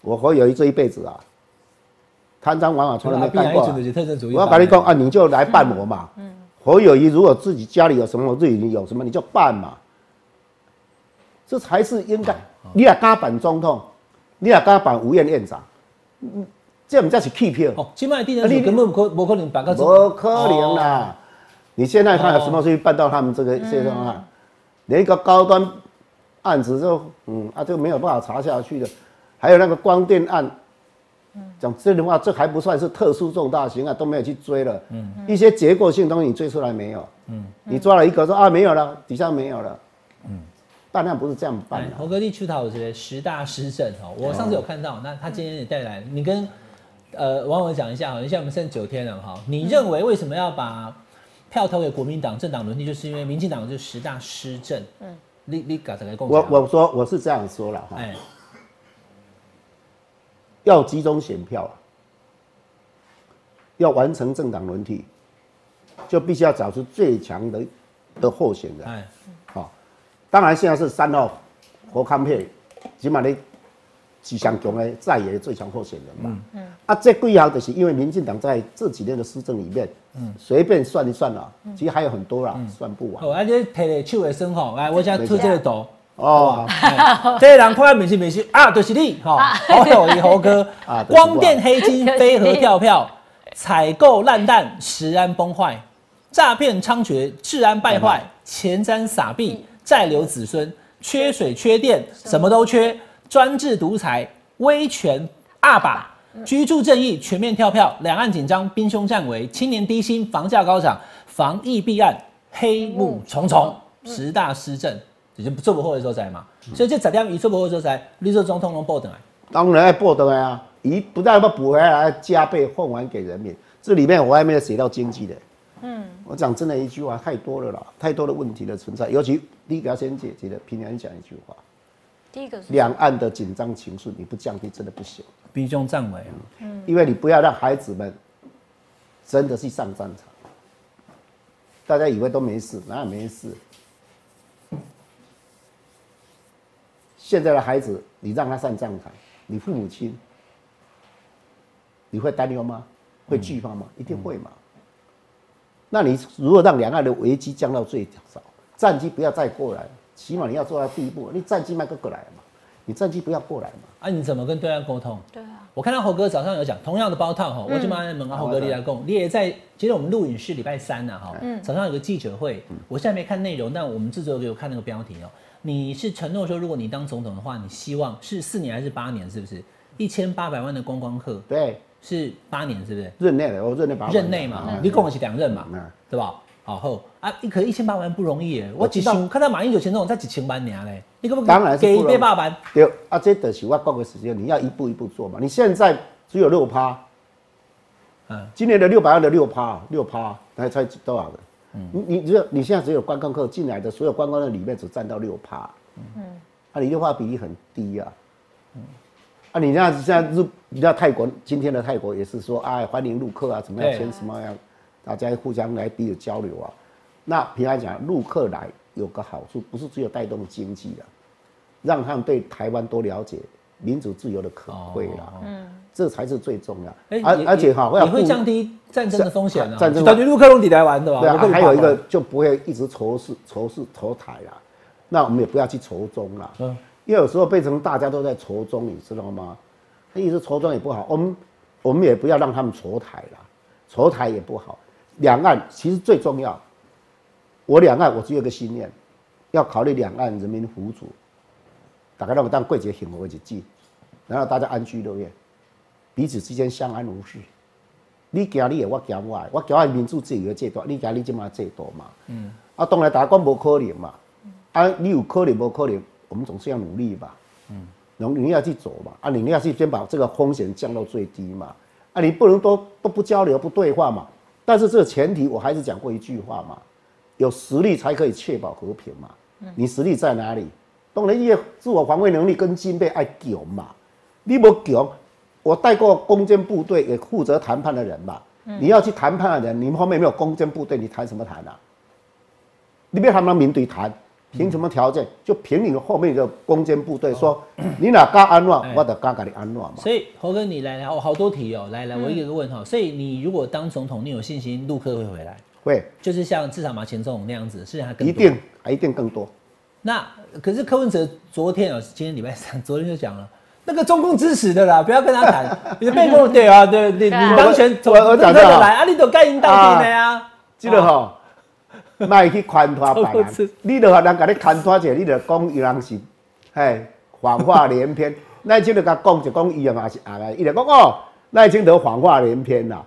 我侯友谊这一辈子啊，贪赃枉法从来没干过。我要跟你讲啊，你就来办我嘛。嗯。侯友谊如果自己家里有什么，自己有什么，你就办嘛。这才是应该。你也敢办总统，你也敢办吴院院长，嗯，这不叫是弃票。哦，起码地人你根本不不可能办个。不可能啦！你现在看有什么去办到他们这个阶段啊？连一个高端案子就嗯啊就没有办法查下去的。还有那个光电案，讲真的话，这还不算是特殊重大刑啊，都没有去追了。嗯，一些结构性东西你追出来没有？嗯，你抓了一个说啊没有了，底下没有了。嗯，办案不是这样办的。哎侯哥弟出头，我觉得十大施政哦，我上次有看到，那他今天也带来，你跟呃网友讲一下哈，现在我们剩九天了哈，你认为为什么要把票投给国民党政党轮替，就是因为民进党就十大施政，嗯，你你搞这个共我我说我是这样说了哈，哎要集中选票啊，要完成政党轮替，就必须要找出最强的的候选人。哎，好、当然现在是三号侯康配，起码你是上强的在野的最强候选人嘛。嗯啊，这贵行就是因为民进党在这几年的施政里面，嗯，随便算一算啊，其实还有很多啦，算不完。好，而且摕咧手的生吼，来，我现在推这个图。哦，哎这个人看明星明星啊，就是你哈，好友一猴哥 光电黑金飞蛾跳票，采购烂蛋，食安崩坏，诈骗猖獗，治安败坏，前瞻撒币，债留子孙，缺水缺电，什么都缺，专制独裁，威权阿把。居住正义全面跳票，两岸紧张，兵凶战危，青年低薪，房价高涨，防疫弊案，黑幕重重，十大施政，已经做不好的所在嘛。所以这十点伊做不好的所在，绿色总统拢报等来。当然要报得来啊，一不但要补回来，加倍奉还给人民。这里面我还没有写到经济的。嗯，我讲真的一句话，太多了啦，太多的问题的存在。尤其第一个要先解决的，平常讲一句话，第一个是两岸的紧张情绪你不降低真的不行，兵凶战危啊，因为你不要让孩子们真的去上战场。大家以为都没事，哪有没事？现在的孩子，你让他上战场，你父母亲，你会担忧吗？会惧怕吗？一定会嘛。那你如果让两岸的危机降到最少，战机不要再过来，起码你要做到第一步，你战机卖个过来嘛，你战机不要过来嘛。啊，你怎么跟对岸沟通？对啊，我看到侯哥早上有讲，同样的包套哈，我就马上问啊，侯哥你来共，你也在，其实我们录影是礼拜三呐哈，早上有个记者会，我现在没看内容，但我们制作给我看那个标题哦，你是承诺说，如果你当总统的话，你希望是四年还是八年？是不是？一千八百万的观光客对，是八年，是不是？任内的，我任内把它任内嘛，你跟我是两任嘛嗯，对吧？好后啊，一可一千八百万不容易耶，我只我知道想看到马英九前总统才几千万年嘞，你可不可以当然给不容易一百万？对啊，这得是我讲的时间，你要一步一步做嘛。你现在只有六趴，嗯今年的六百万的六趴，六趴，才才多少个？你你只有你现在只有观光客进来的所有观光客里面只占到六趴，嗯，啊，你六趴比例很低啊，啊，你那现在入你知道泰国今天的泰国也是说，哎，欢迎陆客啊，怎么样对。签什么样，大家互相来彼此交流啊。那平常讲，陆客来有个好处，不是只有带动经济啊，让他们对台湾多了解民主自由的可贵啦，嗯，这才是最重要。哎，而也而且哈，也会降低战争的风险啊。战争感觉陆克隆抵台湾的吧？对啊，还有一个就不会一直仇视、仇视、仇台啦。那我们也不要去仇中啦，嗯因为有时候变成大家都在仇中，你知道吗？他一直仇中也不好，我们我们也不要让他们仇台啦，仇台也不好。两岸其实最重要，我两岸我只有一个信念，要考虑两岸人民福祉，大家让我当过节幸福的日子，然后大家安居乐业，彼此之间相安无事。你行你的，我行我的，我行我的民主自由的制度，你行你即马制度嘛。嗯。啊，当然大家讲无可能嘛。啊，你有可能无可能，我们总是要努力吧。嗯。努你要去走嘛。啊，你要去先把这个风险降到最低嘛。啊，你不能都都不交流不对话嘛。但是这个前提，我还是讲过一句话嘛，有实力才可以确保和平嘛。你实力在哪里？当然，你的自我防卫能力跟军备爱强嘛。你不强，我带过攻坚部队，也负责谈判的人嘛。你要去谈判的人，你们后面没有攻坚部队，你谈什么谈啊？你别他们民队谈，凭什么条件？就凭你们后面的攻坚部队说，你哪敢安乱，我得敢给你安乱嘛。所以侯哥你来来，哦，好多题哦，来来，我一个一个问嗯哈。所以你如果当总统，你有信心陆克会回来，会就是像至少马前总统那样子，是他更一定还一定更多。那可是柯文哲昨天哦，今天礼拜三，昨天就讲了。那个中共支持的啦，不要跟他谈。你的被迫对啊，对你你当选总我我讲这个总统来啊，你都该赢到底的呀。记得吼，卖去宽拖别超过次人，你著互人甲你牵拖者，你著讲有人是，嘿，谎话连篇。赖清德甲讲就讲伊啊嘛是阿来，伊就讲哦，赖清德谎话连篇啦。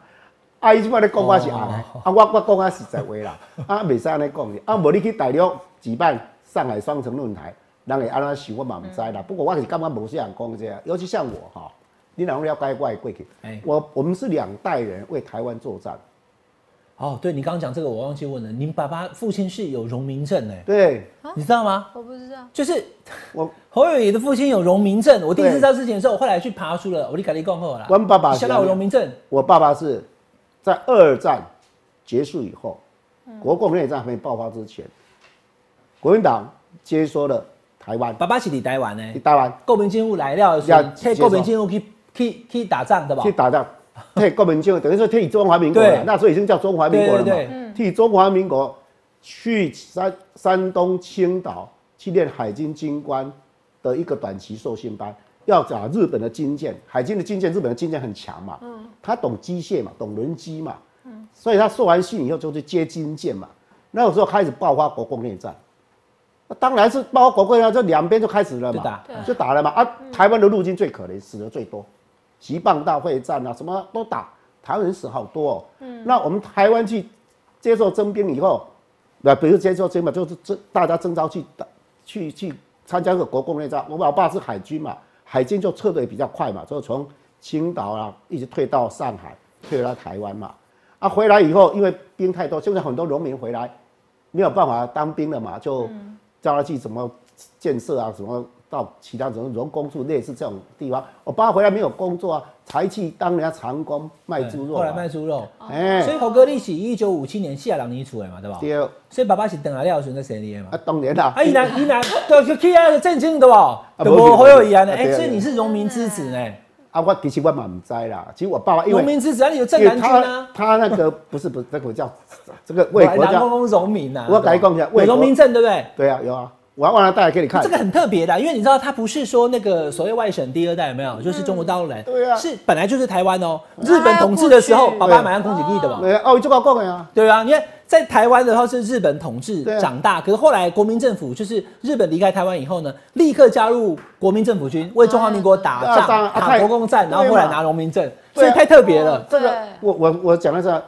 啊，伊即摆咧讲我是阿来，啊，我我讲啊实在话啦，啊，袂使安尼讲的，啊，无你去大陆举办上海双城论坛，人会安怎想我嘛毋知啦。不过我是感觉某些人讲这样，尤其像我哈，你哪能了解我的过去？哎我我们是两代人为台湾作战，哦，对你刚刚讲这个，我忘记问了，您爸爸父亲是有荣民证哎，对你知道吗？我不知道。就是我 侯友宜的父亲有荣民证，我第一次知道事情的时候，我后来去爬书了，我立改你讲后了。我爸爸想到有荣民证，我爸爸是在二战结束以后，国共内战还没爆发之前，国民党接收了台湾，爸爸是伫台湾呢去，台湾。国民政府来了的时候呀，替国民政府去去去打仗的吧？去？打仗，替国民政府等于说替中华民国了，那时候已经叫中华民国了嘛，对对替中华民国去山山东青岛去练海军军官的一个短期受训班，要找日本的军舰，海军的军舰，日本的军舰很强嘛，嗯。他懂机械嘛，懂轮机嘛，所以他受完训以后就去接军舰嘛，那个时候开始爆发国共内战。那当然是包括国共内战，这两边就开始了嘛，就打就打了嘛。啊，台湾的陆军最可怜，死的最多，习棒大会战啊，什么都打，台湾人死好多哦。嗯，那我们台湾去接受征兵以后，那比如接受征嘛，就是征大家征召去打，去去参加这个国共内战。我老爸是海军嘛，海军就撤的也比较快嘛，就从青岛啊一直退到上海，退到台湾嘛。啊，回来以后因为兵太多，现在很多农民回来没有办法当兵了嘛，就叫他去怎么建设啊，什么到其他什么农工处类似这种地方。我爸回来没有工作啊，才去当人家长工卖猪肉、后来啊。卖猪肉。哎、所以猴哥你是一九五七年西雅朗尼出来嘛，对吧？对啊，所以爸爸是等来了时候在谁的嘛？啊当然啦。啊，伊南伊南对去去啊，正经的吧？对不？啊没有侯友宜啊，哎，所以你是荣民之子呢？啊，我其实我嘛唔知啦。其实我爸爸因为农民之子，啊，你有正南军他啊，他那个 不是不是这个叫这个为国家南公公荣民啊。我跟你讲一下有为国荣民证对不对？对啊有啊，我要忘了带来给你看。这个很特别的，因为你知道他不是说那个所谓外省第二代有没有？就是中国大陆人，对啊是本来就是台湾哦。日本统治的时候，爸爸买上空警力的嘛，没有哦，这个讲的啊，对啊。你看在台湾的话是日本统治长大，可是后来国民政府就是日本离开台湾以后呢，立刻加入国民政府军，为中华民国打打仗打国共战，然后后来拿农民证，所以太特别了。这个我我我讲的是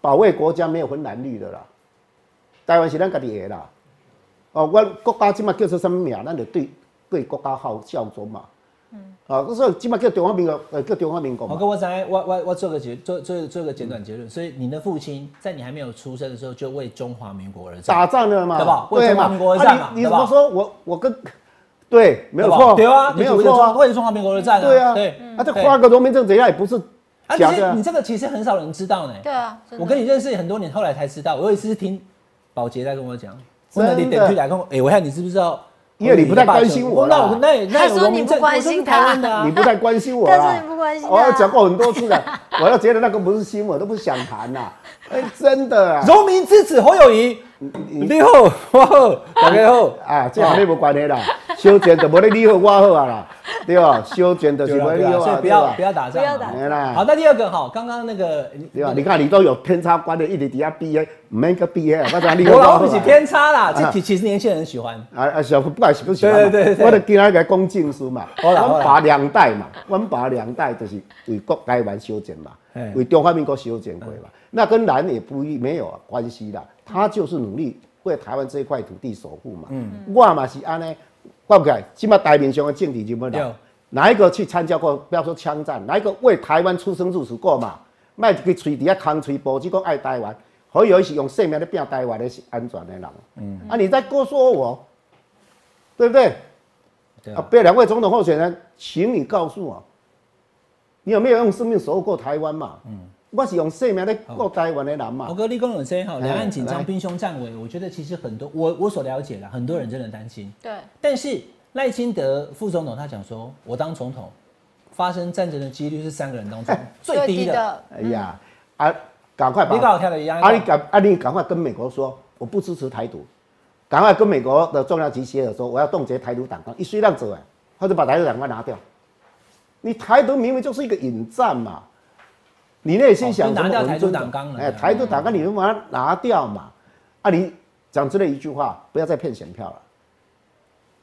保卫国家没有分蓝绿的啦，台湾是咱家己的啦。哦，我国家即嘛叫做什么名？咱就对对国家好效忠嘛。嗯。啊，所以起码叫中华民国，呃，叫中华民国嘛。我跟我讲，我我我做个结做做做个简短结论，所以你的父亲在你还没有出生的时候就为中华民国而战。打仗的嘛，对吧为中华民国而战嘛啊你怎么说我我跟对没有错，对啊，没有错啊，中为中华民国而战啊。对啊，对，啊，这对花个农民证怎样也不是啊，假的啊可是你，这个其实很少人知道呢。对啊，我跟你认识很多年，后来才知道。我有一次是听宝洁在跟我讲，我真的那里点去来跟我，哎，我看你知不知道？因为你不太关心我啦那我那那他说你不关心台湾的啊 你。不太关心我啦但是你不关心他我要讲过很多次了，我要觉得那个不是新闻，都不想谈呐。哎，真的啊，荣民之子侯友谊，你好，我好，大家好。啊，这和你无关系啦，修剪就无你你好我好啊啦，对吧？修剪就是无你好啊，所以不要不要打仗，不要打。没啦。好，那第二个哈，刚刚那个对吧？你看你都有偏差观的，一直底下毕业，唔免个毕业，我讲你好我不起偏差啦，这啊其其实年轻人喜欢。啊啊，小不管喜不喜欢，对对对对。我就今仔个讲证书嘛，好啦好啦。阮爸两代嘛，我们把两代就是为国台湾修剪嘛，为中华民国修剪过嘛，那跟蓝也不一没有关系啦，他就是努力为台湾这一块土地守护嘛。嗯，我嘛是安尼，怪不怪？起码台面上的政治人物对啦，哪一个去参加过？不要说枪战，哪一个为台湾出生入死过嘛？卖一个嘴底下空吹波，只讲爱台湾，何有是用性命来拼台湾的是安全的人？嗯，啊，你在过说我，对不对？对啊，被两位总统候选人，请你告诉我，你有没有用生命守护过台湾嘛？嗯，我是用性命来过台湾的人嘛我。哥立功有声哈，两岸紧张、兵凶战危，我觉得其实很多我我所了解的，很多人真的担心。对，但是赖清德副总统他讲说，我当总统，发生战争的几率是三个人当中 最低的。哎呀，啊，赶快把你搞跳的一样。啊，你赶啊，你赶快跟美国说，我不支持台独，赶快跟美国的重要级协尔说，我要冻结台独党纲，一虽让走哎，或者把台独党纲拿掉。你台独明明就是一个引战嘛，你内心想什么哦拿掉我们尊重。台独党纲了哎，台独党纲你就把它拿掉嘛，啊，你讲这类一句话，不要再骗选票了。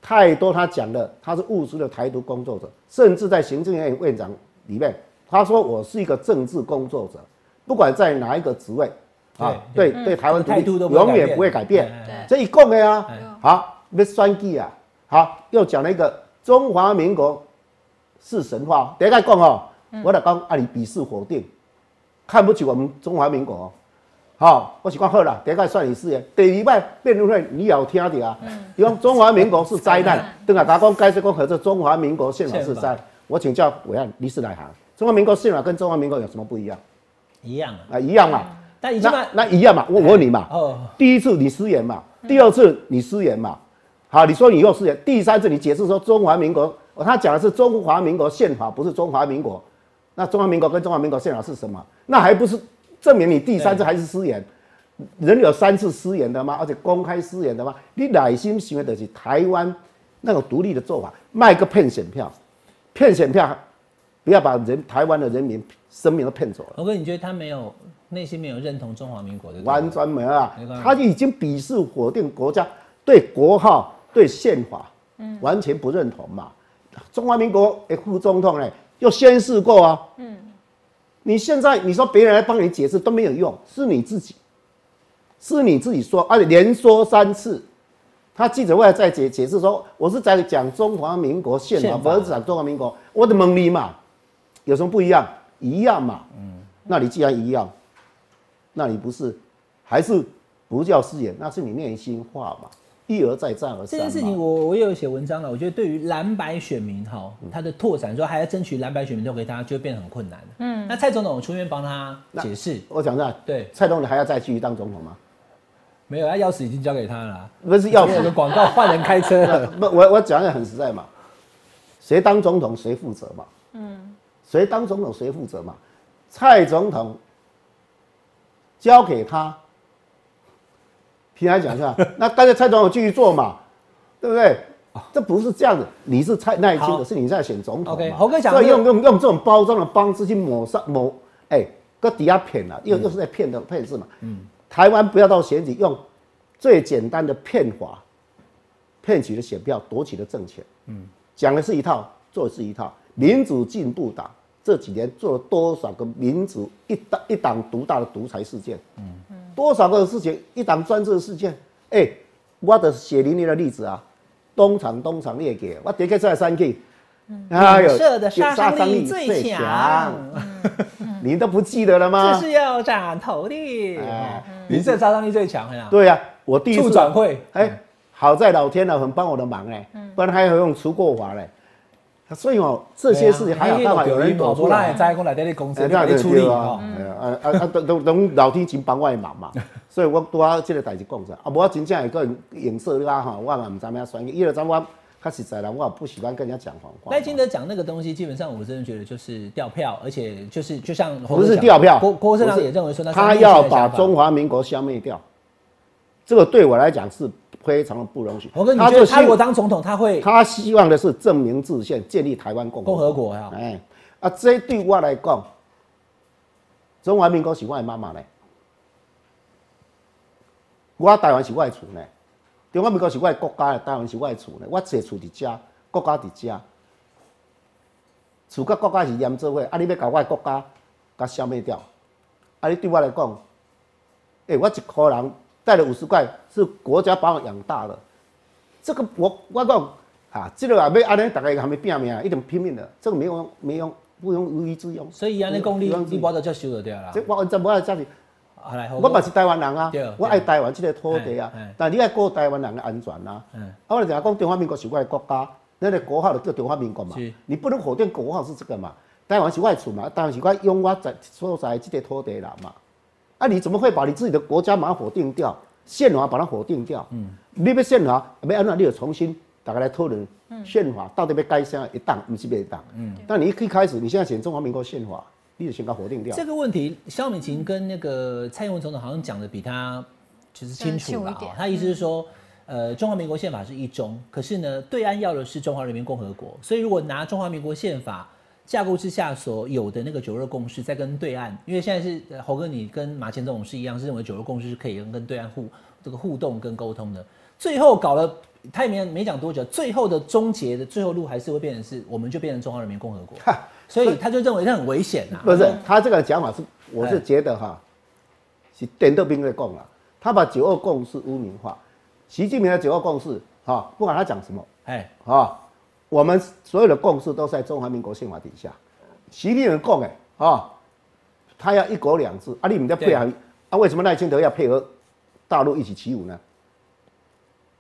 太多他讲的，他是务实的台独工作者，甚至在行政院院长里面，他说我是一个政治工作者，不管在哪一个职位，啊，对。对台湾独态度立永远不会改变。这一共的啊，好，要算计啊，好，又讲了一个中华民国是神话。第一个讲哦，我来讲啊，你鄙视否定，看不起我们中华民国。哦。好，我是讲好了，第一个算你失言，第二摆辩论会你也有听到啊，因为中华民国是灾难，对啊，大家讲该是讲和这中华民国宪法是灾。我请教伟岸你是哪行，中华民国宪法跟中华民国有什么不一样？一样啊。啊？一样嘛，那那一样嘛，我我问你嘛，哦，第一次你失言嘛，第二次你失言嘛，好，你说你又失言，第三次你解释说中华民国，哦他讲的是中华民国宪法，不是中华民国，那中华民国跟中华民国宪法是什么？那还不是证明你第三次还是失言？人有三次失言的吗？而且公开失言的吗？你耐心行为的是台湾那种独立的做法，卖个骗选票，骗选票，不要把人台湾的人民生命都骗走了。我哥，你觉得他没有内心没有认同中华民国的？完全没有啊他就已经鄙视否定国家对国号、对宪法，完全不认同嘛。中华民国诶，副总统呢又宣誓过啊，嗯。你现在你说别人来帮你解释都没有用，是你自己，是你自己说，而且连说三次。他记者会再解解释说，我是在讲中华民国宪法，宪法。不是讲中华民国，我的蒙你嘛，有什么不一样？一样嘛。嗯，那你既然一样，那你不是还是不叫誓言，那是你内心话嘛，一而再，再而三嘛。这件事情我我也有写文章了，我觉得对于蓝白选民哈，他的拓展说还要争取蓝白选民都给他，就会变得很困难嗯，那蔡总统出面帮他解释，我讲一下，对，蔡总统还要再继续当总统吗？没有，他钥匙已经交给他了。不是要有个广告换人开车。了，不，我我讲的很实在嘛，谁当总统谁负责嘛，嗯，谁当总统谁负责嘛，蔡总统交给他，平安讲一下，那干脆蔡总统继续做嘛，对不对？这不是这样的，你是蔡耐心的，是你在选总统侯哥讲所以用用用这种包装的方式去抹上抹，哎，搁底下骗了，又又是在骗的骗事嘛，嗯，台湾不要到选举用最简单的骗法，骗取的选票，夺取的政权。嗯，讲的是一套，做的是一套。民主进步党这几年做了多少个民主一党一党独大的独裁事件？嗯多少个事情一党专制的事件？哎、我的血淋淋的例子啊，东厂东厂列给我叠开再三 K，哎呦，射的杀伤力最强，你都不记得了吗？这是要斩头的哎。银色杀伤力最强呀。对呀、我第一次转会，哎，好在老天呢很帮我的忙哎，不然还要用除过法嘞。所以哦，这些事情还有办法有人躲出来我那也。在公来在那公司哎，来对处理哦啊，。啊啊啊，都都都老天真帮我的忙嘛，所以我拄啊这个代志讲出来，啊，无我真正会个人影射啦哈，我嘛唔知咩选，因为咱我较实在啦，我也不喜欢跟人家讲谎话。赖清德讲那个东西，基本上我真的觉得就是掉票，而且就是就像不是掉票，郭郭社长也认为说他要把中华民国消灭掉，这个对我来讲是非常的不容许。我跟你觉得他如果当总统，他会他希望的是证明自宪，建立台湾共共和和国呀？哎，啊，这对我来讲，中华民国是我的妈妈呢，我台湾是我的厝呢，中华民国是我的国家，台湾是我的厝呢，我坐厝伫遮，国家伫遮，厝甲国家是连做伙，啊，你要甲我的国家甲消灭掉，啊，你对我来讲，哎、我一个人带了五十块，是国家把我养大了，这个我我讲啊，这个啊要安尼，大家还没拼命，一定拼命的，这个没有用，没用，不用无医之用。所以安尼讲，你你无得接受就对了啦这。我完全无爱这样子。好来，我嘛是台湾人啊对，我爱台湾这个土地啊但你爱顾台湾人的安全啊。嗯啊，我就讲讲中华民国是我的国家，那个国号就叫中华民国嘛是，你不能否定国号是这个嘛。台湾是我的厝嘛，台湾是我用我在所在这个土地人嘛。啊，你怎么会把你自己的国家马上否定掉？宪法把它否定掉？嗯，你要宪法，要安怎你有重新大家来讨论宪法到底被改啥一档，不是别一档。嗯，但你一一开始，你现在选中华民国宪法，你就先把它否定掉。这个问题，肖美琴跟那个蔡英文总统好像讲的比他就是清楚了。他意思是说，呃，中华民国宪法是一中，可是呢，对岸要的是中华人民共和国，所以如果拿中华民国宪法架构之下所有的那个九二共识，在跟对岸，因为现在是呃侯哥你跟马前总统是一样，是认为九二共识是可以跟跟对岸互这个互动跟沟通的。最后搞了，他也没没讲多久，最后的终结的最后路还是会变成是，我们就变成中华人民共和国，哈，所以他就认为这很危险呐。不是他这个讲法是，我哎是觉得哈，是邓德兵在共了，他把九二共识污名化，习近平的九二共识哈，不管他讲什么哎，啊，我们所有的共识都在中华民国宪法底下。习近平讲哎啊，他要一国两制啊，你们在配合啊，为什么赖清德要配合大陆一起起舞呢？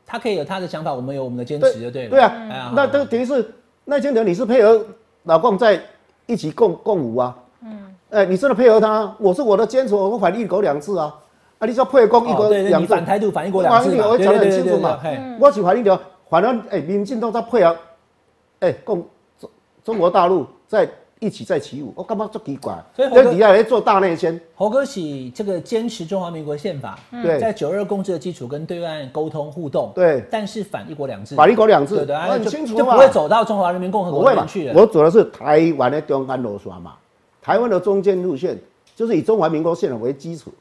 他可以有他的想法，我们有我们的坚持，就对了。对啊，哎那这等于是赖清德你是配合老共在一起共共舞啊？嗯，哎，你真的配合他，我是我的坚持，我反一国两制啊，啊，你说配合共一国两制，你反台独反一国两制嘛，我讲得很清楚嘛我是反一条，反正哎，民进党在配合，哎，共中中国大陆在一起在起舞，我干嘛这奇怪？所以底下来做大内宣，侯哥喜这个坚持中华民国宪法，对在九二共识的基础跟对岸沟通互动，对但是反一国两制，反一国两制对对，很清楚嘛就不会走到中华人民共和国那边去？了。我走的是台湾的中间路线嘛，台湾的中间路线就是以中华民国宪法为基础，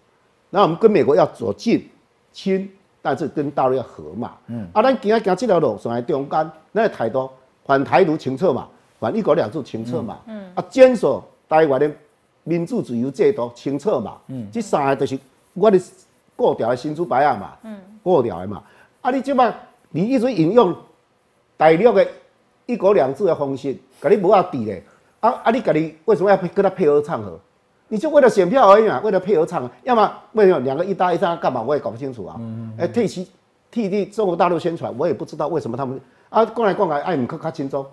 那我们跟美国要走近亲，但是跟大陆要和嘛。嗯，啊，咱今仔行这条路上来中间，咱的态度反台独清澈嘛，反一国两制清澈嘛。嗯，啊，坚守台湾的民主自由制度清澈嘛。嗯，这三个就是我的固条的新主白啊嘛。嗯，固条的嘛。啊，你即摆你一直引用大陆的一国两制的方式，甲你无要抵咧。啊啊，你甲你为什么要配跟他配合唱和？你就为了选票而已嘛，为了配合唱，要么为什么两个一搭一搭干嘛？我也搞不清楚啊。哎、替其替替中国大陆宣传，我也不知道为什么他们啊，过来过来，爱姆克卡清州，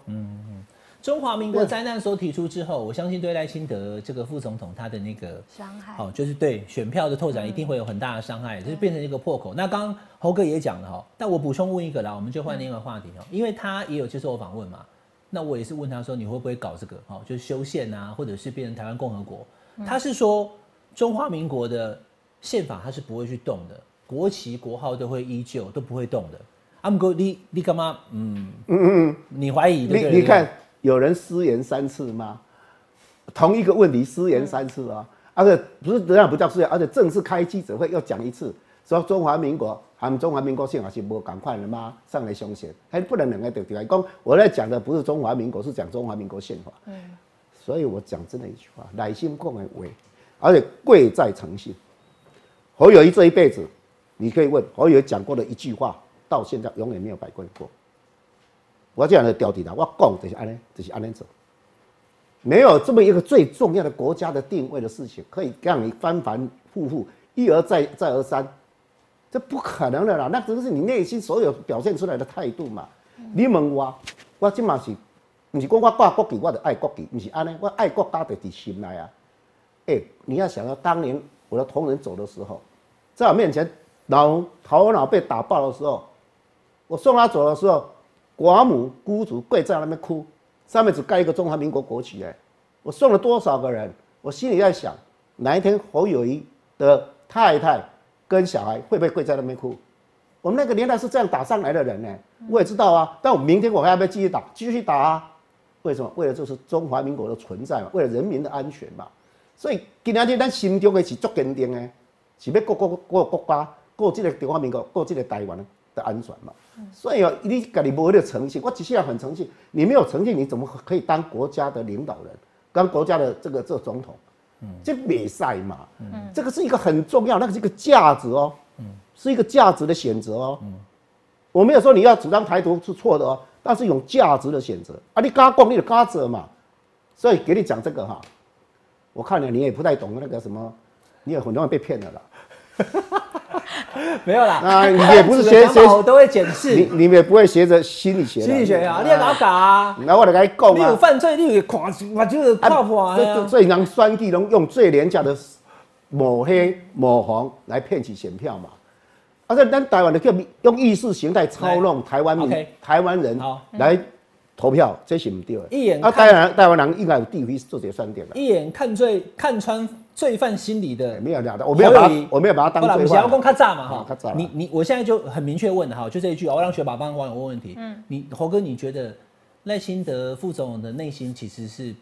中华民国灾难所提出之后，我相信对赖清德这个副总统他的那个伤害哦、就是对选票的拓展一定会有很大的伤害，就是变成一个破口。那刚刚侯哥也讲了哈，但我补充问一个啦，我们就换另一个话题哦，因为他也有接受我访问嘛，那我也是问他说你会不会搞这个哦，就是修宪啊，或者是变成台湾共和国？他是说中华民国的宪法他是不会去动的，国旗国号都会依旧，都不会动的。阿姆哥，你你干嘛？嗯嗯嗯，你怀疑你你看有人失言三次吗？同一个问题失言三次啊，而且不是这样不叫失言，而且正式开记者会又讲一次，说中华民国含中华民国宪法是无赶快的吗？上来凶险，还不能两个对对讲，我在讲的不是中华民国，是讲中华民国宪法。嗯，所以我讲真的一句话，乃心共为为，而且贵在诚信。侯友谊这一辈子，你可以问侯友谊讲过的一句话，到现在永远没有改过过。我这样的标题啦，我讲就是安尼，就是安尼走。没有这么一个最重要的国家的定位的事情，可以让你翻反复复，一而再，再而三，这不可能的啦。那只是你内心所有表现出来的态度嘛。你问我，我即嘛是，不是讲我挂国旗，我就爱国旗，不是安尼，我爱国家就伫心内啊。哎、你要想到当年我的同仁走的时候，在我面前脑头脑被打爆的时候，我送他走的时候，寡母孤主跪在那边哭，上面只盖一个中华民国国旗哎，我送了多少个人？我心里在想，哪一天侯友谊的太太跟小孩会不会跪在那边哭？我们那个年代是这样打上来的人呢，我也知道啊。但我明天我还要不要继续打？继续打啊！为什么？为了就是中华民国的存在嘛，为了人民的安全嘛。所以今仔日咱心中的是足坚定的，是要顾顾顾国家、顾这个中华民国、顾这个台湾的安全嘛。所以哦，你家己无那个诚信，我只是要很诚信，你没有诚信，你怎么可以当国家的领导人，当国家的这个这个总统？这比赛嘛，这个是一个很重要，那个是一个价值哦，是一个价值的选择哦。我没有说你要主张台独是错的哦，但是一种价值的选择。啊，你敢讲你就敢做嘛。所以给你讲这个哈，我看了你也不太懂那个什么，你也很容易被骗了啦。没有啦，啊你也不是学想法我都会检你视。你你们也不会学着心理学的，心理学啊，你也搞搞啊，那我来跟你讲你有啊，犯罪，你有看我就是靠谱啊，这这人选举拢用最廉价的抹黑抹黄来骗取选票嘛。而且咱台湾的叫用意识形态操弄台湾民台湾人好。来投票，这是唔对的。啊，一眼啊台湾台湾人应该有地位做这个算点的。一眼看最看穿罪犯心理的没有聊的，我没有把我没有把他当罪后来我们想要犯公。开炸嘛哈你你我现在就很明确问了哈，就这一句，我要让学宝帮网友问问题。嗯，你侯哥，你觉得赖清德副总统的内心其实是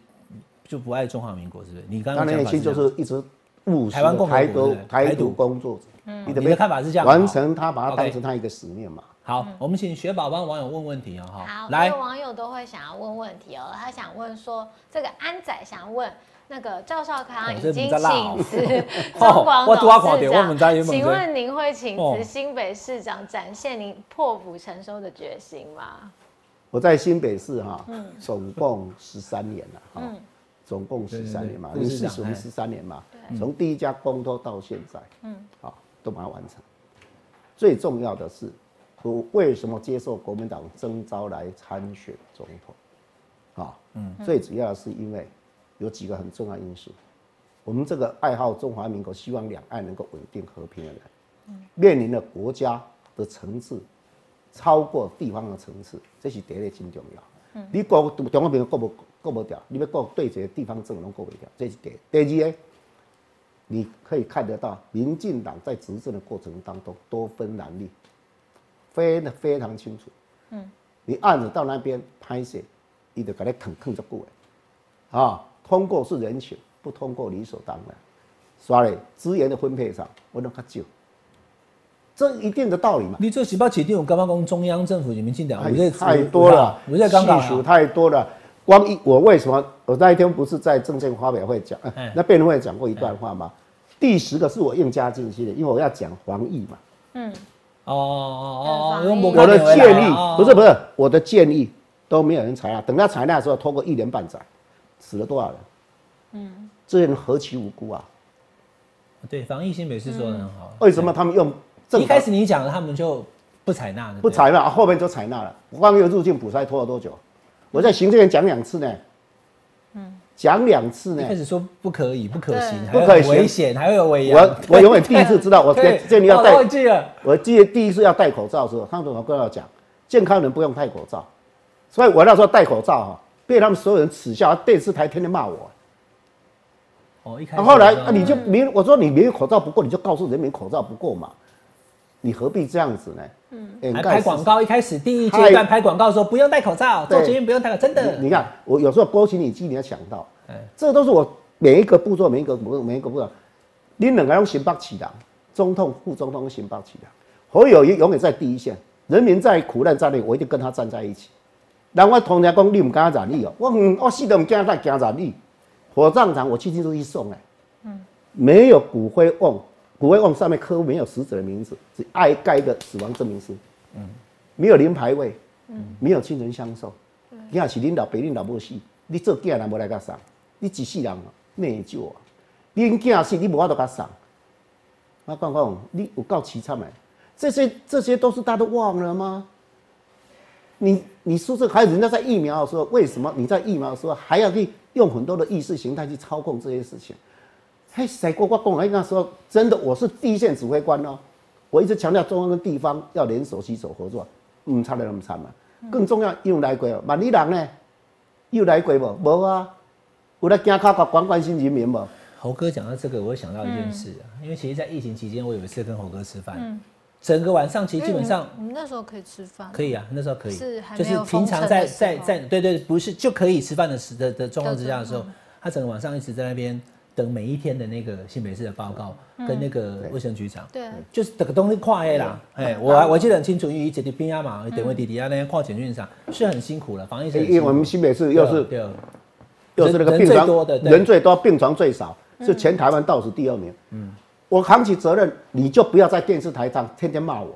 就不爱中华民国，是不是？你刚他刚讲法内心就是一直务实台湾共和国台独工作者。你你的看法是这样，完成他，把它 OK 当成他一个使命嘛。好，我们请雪宝帮网友问问题哦，哈，好，来网友都会想要问问题哦。他想问说，这个安仔想问。那个赵少康已经请辞 中广董事长请问您会请哦辞新北市长，展现您破釜沉舟的决心吗？我在新北市哈，总共十三年了哈，总共十三年嘛，对对对市长哎因为是属于十三年嘛，从第一家公托到现在，嗯，好，都把它完成。最重要的是，我为什么接受国民党征召来参选总统？啊，嗯，最主要的是因为有几个很重要因素。我们这个爱好中华民国、希望两岸能够稳定和平的人，面临的国家的层次超过地方的层次，这是第一个真重要。你国中华民国过不过不掉，你要过对这个地方政府过不掉，这是第一。第二个，你可以看得到，民进党在执政的过程当中多分蓝绿，非的非常清楚。嗯，你案子到那边拍摄，伊就给你啃啃着过来，啊，通过是人情，不通过理所当然。所以资源的分配上，我拢较少，这一定的道理嘛。你这十八起定，我刚刚讲中央政府人民进党，太我这太多了，我这刚刚细数太多了。光一我为什么我那一天不是在证券发表会讲，那辩论会讲过一段话吗？第十个是我硬加进去的，因为我要讲防疫嘛。嗯哦哦哦，我的建议不是不是，是我的建议都没有人采纳，等到采纳的时候，拖过一年半载，死了多少人？嗯，这些人何其无辜啊！对防疫新北市说的很好，为什么他们用正一开始你讲了他们就不采纳的，不采纳，后面就采纳了？光有入境补筛拖了多久？我在行政院讲两次呢，嗯，讲两次呢。一。开始说不可以，不可行，不可以行。危险，还会有违阳。我我永远第一次知道，我 对建议要戴忘记了，我记得第一次要戴口罩的时候，康总统跟我讲，健康人不用戴口罩，所以我那时候戴口罩哈，被他们所有人耻笑，电视台天天骂我。哦，一开始然后后来你就明我说你没有口罩不够，你就告诉人民口罩不够嘛，你何必这样子呢？嗯，还拍广告，一开始第一阶段拍广告说不用戴口罩，对。做捷运不用戴口罩，真的。你你看，我有时候勾起你记忆，你要想到哎，这都是我每一个步骤，每一个步每一个步骤，你两个用行北起的，总统、副总统行北起的，侯友谊永远在第一线，人民在苦难在内，我一定跟他站在一起。人我同人讲，你唔敢染疫哦，我嗯，我死都唔惊，再惊染疫。火葬场我去进出去送哎，嗯，没有骨灰瓮，骨灰瓮上面刻没有死者的名字，只爱盖一个死亡证明书，嗯，没有灵牌位，嗯，没有亲人相送，你若是恁老爸恁老母死，你做囝人无来甲送，你一世人内疚啊！恁囝死你无法度甲送，我讲讲，你有够凄惨的，这些这些都是大家都忘了吗？你你说这还有人家在疫苗的时候，为什么你在疫苗的时候还要去用很多的意识形态去操控这些事情？嘿，谁过我讲的那时候真的我是第一线指挥官哦，我一直强调中央跟地方要联手携手合作，唔差得那么惨嘛。更重要，又来鬼哦，万里人呢？又来鬼无？无啊，有来惊靠关关心人民无？猴哥讲到这个，我想到一件事啊，嗯因为其实，在疫情期间，我有一次跟猴哥吃饭，整个晚上其实基本上我们那时候可以吃饭，可以啊，那时候可以，是就是平常在在在对对，不是就可以吃饭的时的的状况之下的时候他整个晚上一直在那边等每一天的那个新北市的报告跟那个卫生局长，对，就是这个东西跨黑啦，哎，我还我记得很清楚，因为一直在边啊嘛，等位弟弟啊那些跨检运上是很辛苦了，防疫是很辛苦因为我们新北市又是对，又是那个病床最多的人最多，病床最少，是全台湾倒数第二名。嗯，我扛起责任，你就不要在电视台上天天骂我，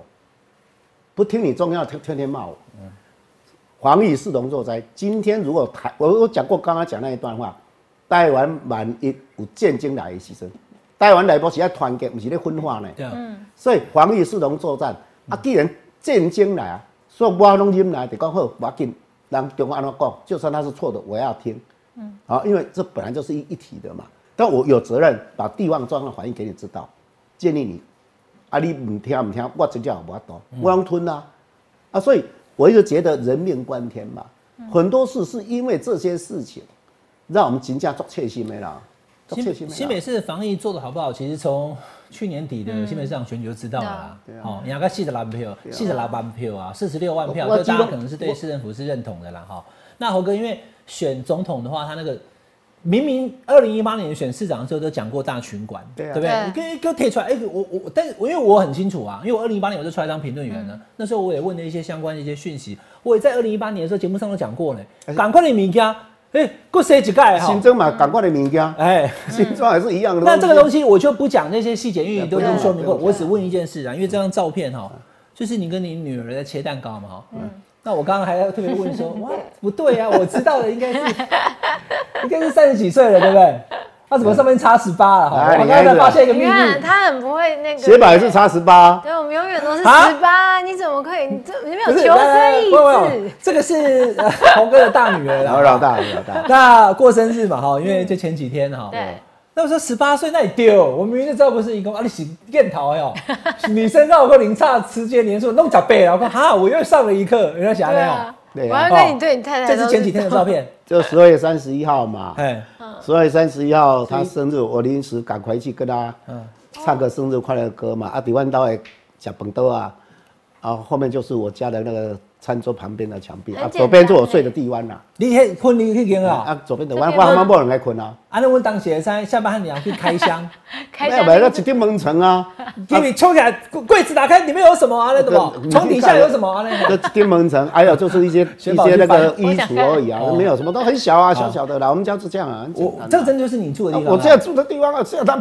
不听你中央天天天骂我。嗯，防疫是龙作灾。今天如果台，我我讲过刚刚讲那一段话，台湾万一有战争来的牺牲，台湾内部是要团结，不是在分化呢。对啊，所以防疫是龙作战啊，既然战争来啊，所以我拢忍来，就讲好，我紧，让中央安怎讲，就算他是错的，我也要听。嗯，好，因为这本来就是一一体的嘛。但我有责任把地方状况反映给你知道，建议你，啊，你唔听唔听，我真叫无法度，我拢吞啊，啊，所以我一直觉得人命关天嘛，很多事是因为这些事情，让我们金价做切心没啦，新新北市的防疫做的好不好？其实从去年底的新北市长选举就知道了啦。哦，两个四十万票，四十六万票啊，四十六万票，我这大家可能是对市政府是认同的啦。哈，那侯哥因为选总统的话，他那个明明二零一八年选市长的时候都讲过大群管，对啊不对？对你给给我贴出来，哎、我我，但是我因为我很清楚啊，因为我二零一八年我就出来当评论员了，嗯那时候我也问了一些相关的一些讯息，我也在二零一八年的时候节目上都讲过嘞，哎赶快的物件，哎，过谁几盖哈新，增嘛，赶快的物件，哎。新装还是一样的。那这个东，西我就不讲那些细节，因为你都已经说明过。我只问一件事啊，因为这张照片哈，就是你跟你女儿在切蛋糕嘛哈。嗯那我刚刚还要特别问说，哇，不对啊，我知道的应该是 应该是三十几岁了，对不对？他怎么上面差十八了哈？哎我刚才发现一个秘密，你看他很不会那个鞋板是差十八，对，我们永远都是啊十八，你怎么可以？你这你没有求生意不不不志。这个是呃红哥的大女儿然后。老大老大，那过生日嘛哈，因为就前几天哈。对，那我说十八岁，那你丢，我明明就知道不是一公啊，你是电桃哟，女生让我个零差时间年数弄脚背了，我说哈，我又上了一课，人家想那样，对啊，对啊。我要跟你对你太太都这是前几天的照片，就十二月三十一号嘛，哎，十二月三十一号他生日，我临时赶快去跟他嗯，唱个生日快乐歌嘛。啊，底湾岛诶，讲本多啊，然后后面就是我家的那个餐桌旁边的墙壁啊，左边是我睡的地湾啦，你迄困你去间啊，啊，左边的这边我我他妈没人来困啊，啊，那我当时在下班你要去开箱，开没有没有，那一定蒙城啊，给你抽起来，柜柜子打开，里面有什么啊？那什么，床底下有什么啊？那这一定蒙城，还有就是一些一些那个衣橱而已啊哦，没有什么，都很小啊，小小的啦。我们家是这样啊，我这真就是你住的地方啊，我这样住的地方啊，这样他，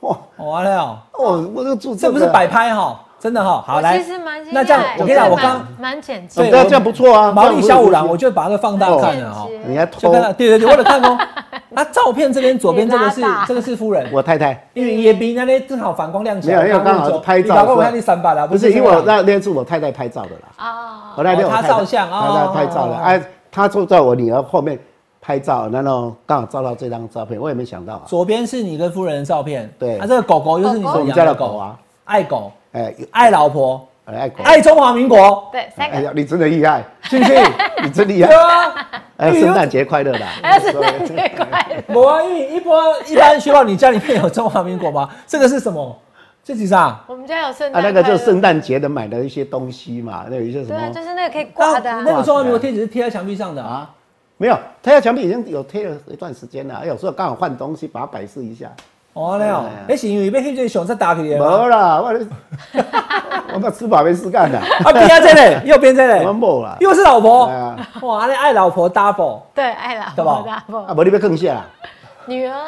哇，哦完了哦，哦，我这个住这不是摆拍哈，真的哈，好来其实蛮那这样我跟你讲，我刚蛮简哦洁，对这样不错啊，毛利小五郎，我就把它放大看了哈。你还偷。就看到，对对对，我了看哦。啊，照片这边左边这个是这个是夫人，我太太。因为也比那边正好反光亮起来，没有因为刚好是拍照你老公我看你三把啦，不是，因为我那那天是我太太拍照的啦。哦，我那太太照相哦太太拍照的，哦哎，她坐在我女儿后面拍照，然后刚好照到这张照片，我也没想到啊。左边是你跟夫人的照片，对。啊，这个狗狗又是你狗狗。我们家所养的狗的狗啊，爱狗，哎，爱老婆，哎爱国，爱中华民国，对，三个，哎呀，你真的厉害，是不是？你真厉对害。啊，哎，圣诞节快乐啦！圣诞节快乐。我啊，因为一波一般需要你家里面有中华民国吗？这个是什么？这几张？我们家有圣啊，诞，那个就是圣。诞节的买的一些东西嘛，那有一些什对啊，么就是那个可以挂的啊。那个中华民国贴纸是贴在墙壁上的啊。啊？没有，贴在墙壁已经有贴了一段时间了，有时候刚好换东西，把它摆设一下。哦，那样，哎，是因为被黑最熊再打起来没？啦，我 我把吃饱没事干的，啊，边啊这里，右边这我无，啦。又是老婆？哇，你爱老婆 double，对，爱老婆 double 啊，婆，不，你别更下女儿啊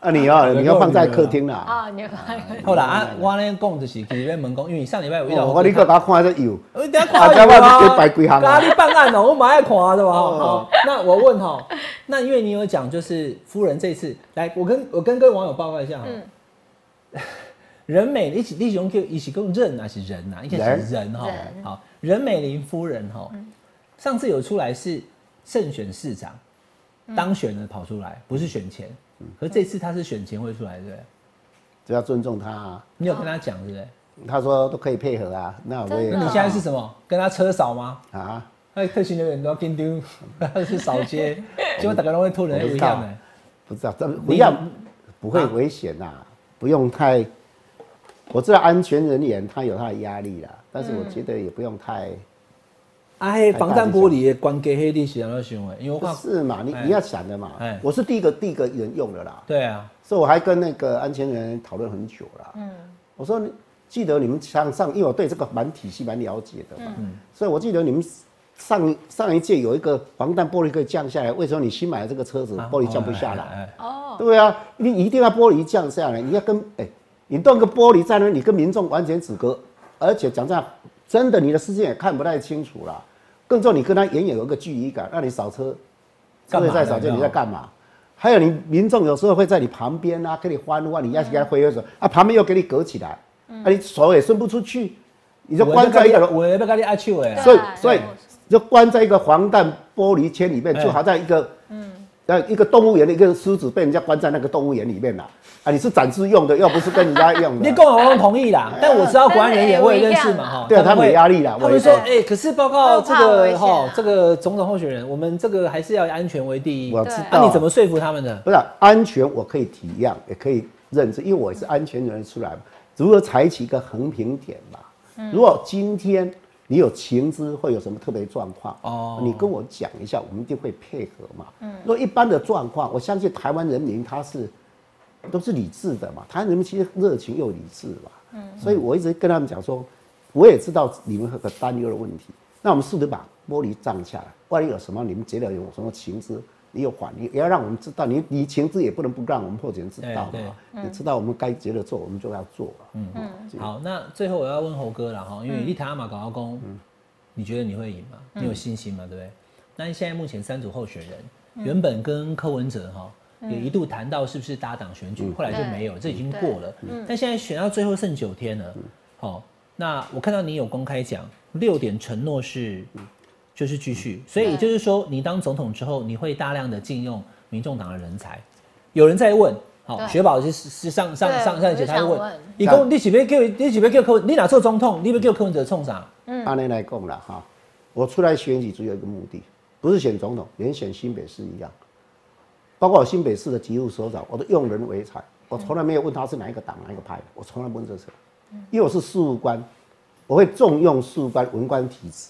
啊，你哦，你要放在客厅啦。啊，你要放在客厅。后来啊，我呢讲就是其实门讲，因为上礼拜有遇到哦我你个把它看这有，我一定要看啊这有啊，我摆几行啊咖喱办案哦，我蛮爱看的嘛。哦好，那我问哈，那因为你有讲，就是夫人这次来，我跟我跟各位网友报告一下哈。嗯任美一起弟兄就一起共认啊是人呐、啊，应该是人哈人。好，任美玲夫人哈，上次有出来是胜选市长，当选了跑出来，不是选前。可是这次他是选前会出来，对不对？只要尊重他啊。你有跟他讲，对不对？他说都可以配合啊，那我也那你现在是什么？跟他车少吗？啊，那特勤人员都要跟丢，他 是扫街，结果大家都会拖人不一样的。不知道，这不要不会危险呐，不用太。我知道安全人员他有他的压力啦，但是我觉得也不用太。啊，迄防弹玻璃的关给黑你是怎样想的？因为我不看，是嘛？你哎你要想的嘛哎。我是第一个第一个人用的啦，对啊，所以我还跟那个安全人员讨论很久啦。嗯，我说你记得你们上上，因为我对这个蛮体系蛮了解的嘛，嗯所以我记得你们上上一届有一个防弹玻璃可以降下来，为什么你新买的这个车子啊玻璃降不下来？哦，对啊，你一定要玻璃降下来，你要跟哎、你弄个玻璃在那，你跟民众完全阻隔，而且讲这样，真的你的视线也看不太清楚啦。更重要，你跟他远远有一个距离感，那你扫车，干嘛车在扫街，你在干嘛？还有你民众有时候会在你旁边啊，给你欢呼啊，你要去跟他挥挥手啊，旁边又给你隔起来，啊，你手也伸不出去，你就关在一个我也不跟你爱手的啊。所以所以就关在一个防弹玻璃圈里面，哎就好像一个，嗯，呃，一个动物园的一个狮子被人家关在那个动物园里面了。啊，你是展示用的，又不是跟人家 用的。你跟我同意啦，但我知道国安人员我也认识嘛哈。对啊他们有压力啦他们说，我哎，可是报告这个哈，这个总统候选人，我们这个还是要以安全为第一。我知道。那你怎么说服他们的？不是啊安全？我可以体谅，也可以认知，因为我是安全人出来嘛。如何采取一个横平点嘛？如果今天你有情资会有什么特别状况？哦你跟我讲一下，我们一定会配合嘛。嗯，若一般的状况，我相信台湾人民他是都是理智的嘛，台湾人民其实热情又理智嘛。嗯，所以我一直跟他们讲说，我也知道你们很担忧的问题，那我们试着把玻璃降下来，万一有什么你们觉得有什么情资，你有反应，也要让我们知道，你你情资也不能不让我们破解人知道对嘛。你知道我们该接着做，我们就要做。嗯。嗯，好，那最后我要问侯哥了哈，因为立塔阿玛搞到公，你觉得你会赢吗？你有信心吗？对不对？那现在目前三组候选人，原本跟柯文哲哈也一度谈到是不是搭档选举，后来就没有，这已经过了。但现在选到最后剩九天了，好，那我看到你有公开讲六点承诺是就是继续，所以也就是说，你当总统之后，你会大量的禁用民众党的人才。有人在问，好，对。雪宝是是上上上上一节他就问你讲你是要叫你是要叫柯文，你哪做总统，你要叫柯文哲冲啥？嗯。按那来讲了哈，我出来选举只有一个目的，不是选总统，连选新北市一样。包括我新北市的吉务首长，我都用人为才，我从来没有问他是哪一个党哪一个派的，我从来不问这事，因为我是事务官，我会重用事务官文官体制，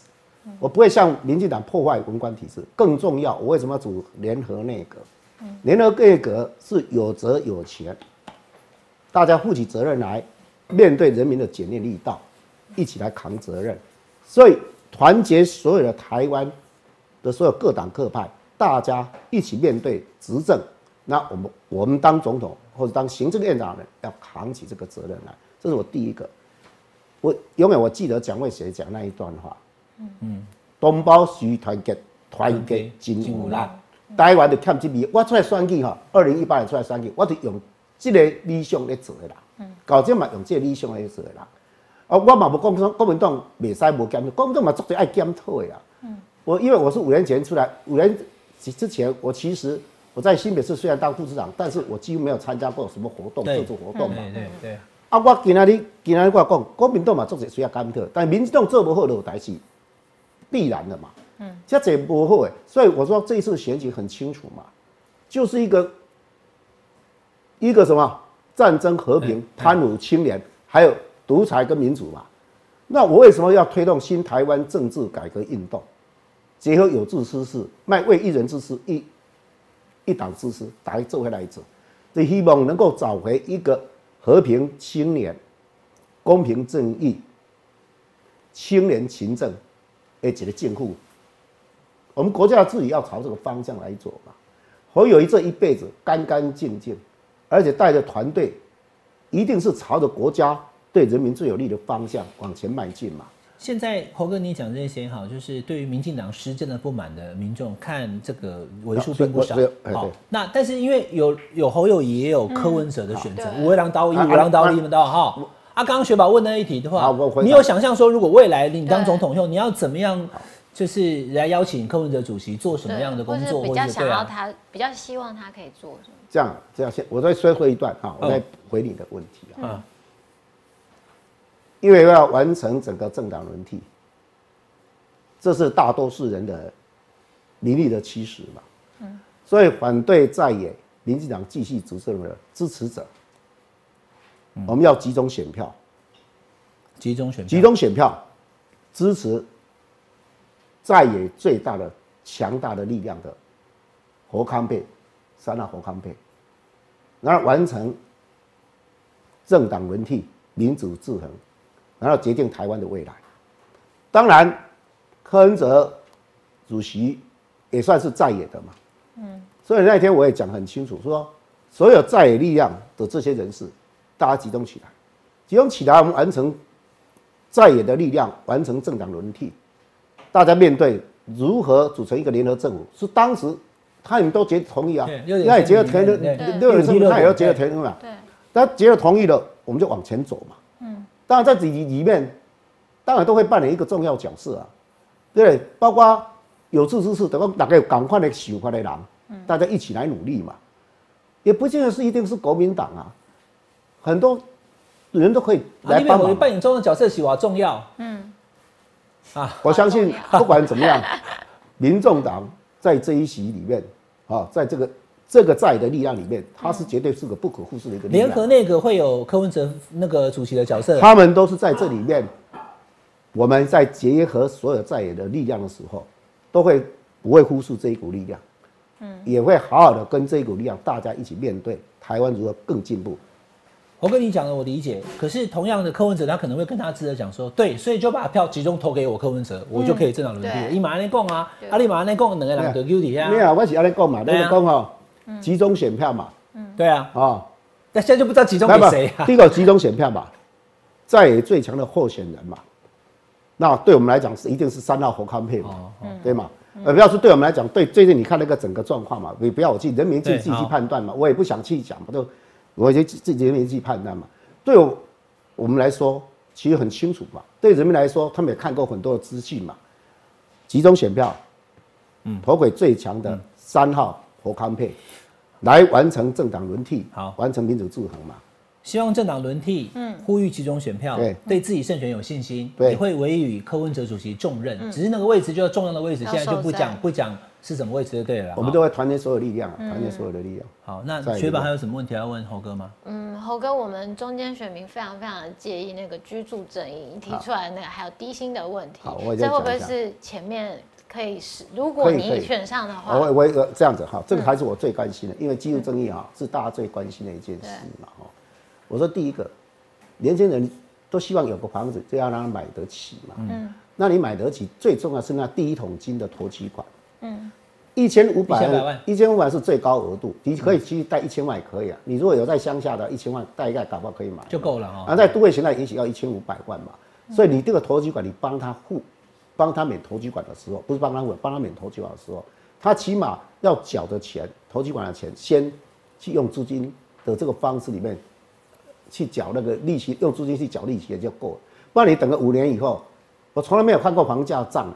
我不会像民进党破坏文官体制。更重要，我为什么要组联合内阁？联合内阁是有责有权，大家负起责任来，面对人民的检验力道，一起来扛责任。所以团结所有的台湾的所有各党各派，大家一起面对执政。那我们我们当总统或者当行政院长的要扛起这个责任来，这是我第一个。我永远我记得蒋渭水讲那一段话，嗯，东胞需团结，团结真有力。台湾就欠这味，我出来选举哈，二零一八年出来选举，我就用这个理想来做的啦。搞这嘛用这个理想来做的啦。啊，我嘛无讲说国民党袂使无检讨，国民党嘛绝对爱检讨的呀。我因为我是五年前出来，五年之前我其实我在新北市虽然当副市长，但是我几乎没有参加过什么活动、对政治活动嘛。对对对，啊，我今仔日今仔日我讲，国民党嘛做者需要检讨，但民进党做不好就有代志，必然的嘛。嗯，这这不好诶，所以我说这一次选举很清楚嘛，就是一个一个什么战争和平、贪污清廉，还有独裁跟民主嘛。那我为什么要推动新台湾政治改革运动？结合有志之士，卖为一人之私，一一党之私，打一做回来者，这希望能够找回一个和平、清廉、公平正义、清廉勤政的一个政府。我们国家自己要朝这个方向来做嘛。侯友谊这一辈子干干净净，而且带着团队，一定是朝着国家对人民最有利的方向往前迈进嘛。现在侯哥你讲这些哈，就是对于民进党施政的不满的民众，看这个为数并不少。好，那但是因为有有侯友谊，也有柯文哲的选择，对五位郎刀一，啊五郎刀啊一，你们刀哈。啊，刚刚雪宝问那一题的话你有想象说，如果未来你当对总统以后，你要怎么样，就是来邀请柯文哲主席做什么样的工作，比较想要？他，比较希望他可以做什么？这样这样先，我再说回一段啊，我嗯再回你的问题啊。嗯因为要完成整个政党轮替，这是大多数人的民意的驱使嘛。嗯，所以反对在野民进党继续执政的支持者，我们要集中选票，集中选票。集中选票支持在野最大的强大的力量的侯康配，三大侯康配，然后完成政党轮替、民主制衡，然后决定台湾的未来。当然，柯文哲主席也算是在野的嘛，嗯，所以那天我也讲很清楚，说所有在野力量的这些人士，大家集中起来，集中起来，我们完成在野的力量，完成政党轮替。大家面对如何组成一个联合政府，是当时他们都觉得同意啊那也觉得三同意，六人六点他也要觉得同意嘛。对，他觉得同意了，我们就往前走嘛。嗯，当然在里里面，当然都会扮演一个重要角色啊，对不对？包括有志之士，等于大概有赶快的喜欢的人，大家一起来努力嘛。也不见得是一定是国民党啊，很多人都可以来帮忙。扮演中的角色是多重要？嗯，啊，我相信不管怎么样，民众党在这一席里面啊，在这个这个在的力量里面，它是绝对是个不可忽视的一个力量。联合内阁会有柯文哲那个主席的角色。他们都是在这里面我们在结合所有在野的力量的时候，都会不会忽视这一股力量，嗯，也会好好的跟这一股力量大家一起面对台湾如何更进步。我跟你讲的，我理解。可是同样的，柯文哲他可能会跟他支持讲说，对，所以就把票集中投给我柯文哲，我就可以正常轮替。伊马安内讲啊，阿里马安内讲，两个人得 Q 底下。没有，我是安内讲嘛，那个讲哦，集中选票嘛。嗯，对啊，啊，但现在就不知道集中给谁啊。第一个集中选票嘛，在最强的候选人嘛，那对我们来讲是一定是三号侯康配嘛，对吗？呃，不要说对我们来讲，对最近你看那个整个状况嘛，你不要我去人民自己去判断嘛，我也不想去讲，我都。我就自己人民去判断嘛，对我我们来说其实很清楚嘛。对人民来说，他们也看过很多的资讯嘛。集中选票，嗯，投给最强的三号侯康佩，来完成政党轮替，好，完成民主制衡嘛。希望政党轮替，嗯，呼吁集中选票，对，对自己胜选有信心，对，也会委以柯文哲主席重任。只是那个位置就是重要的位置，现在就不讲不讲是什么位置就对了。我们都会团结所有力量，团结所有的力量。好，那学宝还有什么问题要问猴哥吗？嗯，猴哥，我们中间选民非常非常的介意那个居住正义，提出来那个还有低薪的问题，这会不会是前面可以是？如果你选上的话，我我这样子哈，这个还是我最关心的，因为居住正义哈是大家最关心的一件事嘛哈。我说第一个，年轻人都希望有个房子，就要让他买得起嘛。嗯。那你买得起，最重要是那第一桶金的投期款。嗯。一千五百万，一千五百是最高额度，你可以去贷一千万也可以啊。你如果有在乡下的，一千万贷一贷，搞不好可以买。就够了哈。啊，在都会现在也许要一千五百万嘛。所以你这个投期款，你帮他付，帮他免投期款的时候，不是帮他付，帮他免投期款的时候，他起码要缴的钱，投期款的钱，先去用资金的这个方式里面。去缴那个利息，用资金去缴利息也就够了。不然你等个五年以后，我从来没有看过房价涨。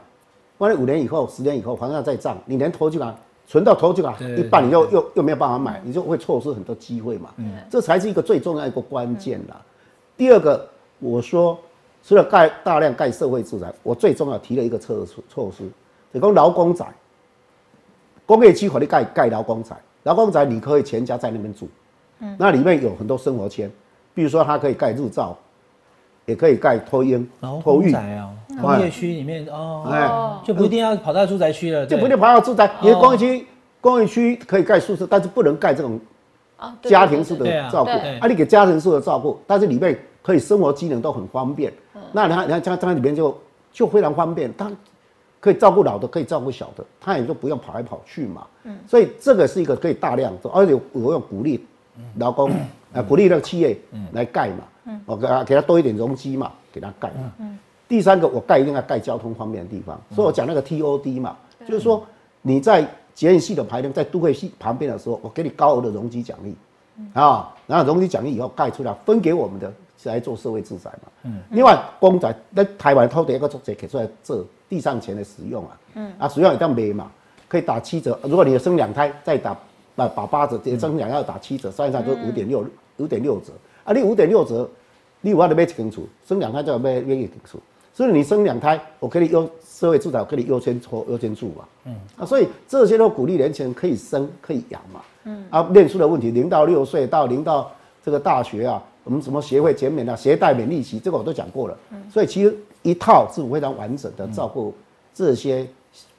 不然五年以后、十年以后房价再涨，你连投进来存到投进来一半，你又又又没有办法买，你就会错失很多机会嘛。嗯，这才是一个最重要一个关键啦。第二个，我说除了盖大量盖社会住宅，我最重要提了一个措措措施，就讲劳工宅，工业区可以盖盖劳工宅，劳工宅你可以全家在那边住，嗯，那里面有很多生活圈。比如说，它可以盖日照，也可以盖托婴、托育啊。工业区里面哦，哎，就不一定要跑到住宅区了，就不一定跑到住宅。因为工业区，工业区可以盖宿舍，但是不能盖这种家庭式的照顾。啊，你给家庭式的照顾，但是里面可以生活机能都很方便。那你看，你看，它它里面就就非常方便，它可以照顾老的，可以照顾小的，它也就不用跑来跑去嘛。嗯，所以这个是一个可以大量做，而且我要鼓励劳工。啊，鼓励那个企业来盖嘛，我给他给他多一点容积嘛，给他盖。第三个，我盖一定要盖交通方便的地方，所以我讲那个 TOD 嘛，就是说你在捷运系统排量在都会系旁边的时候，我给你高额的容积奖励，啊，然后容积奖励以后盖出来分给我们的来做社会住宅嘛。嗯。另外，公宅在台湾偷的一个作者给出来这地上钱的使用啊，嗯，啊，使用一定要买嘛，可以打七折。如果你生两胎再打把打八折，生两要打七折，算一算就五点六。五点六折啊！你五点六折，你有法得买一间厝，生两胎就要买买一间厝。所以你生两胎，我给你优社会住宅，给你优先抽优先住嘛。嗯啊，所以这些都鼓励年轻人可以生可以养嘛。嗯啊，念书的问题，零到六岁到零到这个大学啊，我们什么协会减免啊，携带免利息，这个我都讲过了。嗯，所以其实一套是非常完整的照顾这些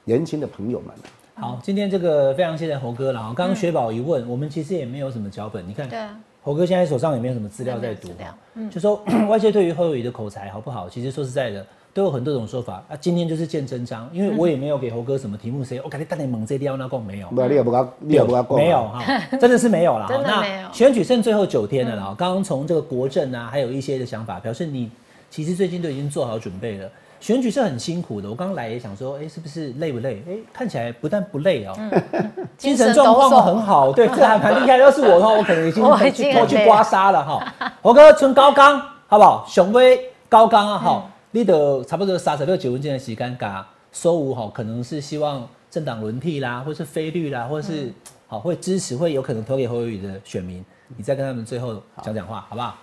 年轻的朋友们的。好，今天这个非常谢谢侯哥了啊。刚刚雪宝一问，我们其实也没有什么脚本，你看。对啊。侯哥现在手上也没有什么资料在读，嗯，就说 外界对于侯友谊的口才好不好，其实说实在的，都有很多种说法。啊，今天就是见真章，因为我也没有给猴哥什么题目，谁我感觉大点猛这地那共没有，没有，你也不敢，你也不讲，没有哈，真的是没有了。真的没有。选举剩最后九天了啦，刚刚从这个国政啊，还有一些的想法，表示你其实最近都已经做好准备了。选举是很辛苦的，我刚刚来也想说，哎，是不是累不累？哎，看起来不但不累哦，精神状况很好，对，这还蛮厉害。要是我的话，我可能已经 去拖去刮痧了哈。我哥存高刚，好不好？雄威高刚啊，好，你的差不多三十六九分钟的时间，噶收五哈，可能是希望政党轮替啦，或是非律啦，或是好会支持，会有可能投给侯友宇的选民，你再跟他们最后讲讲话，好不好？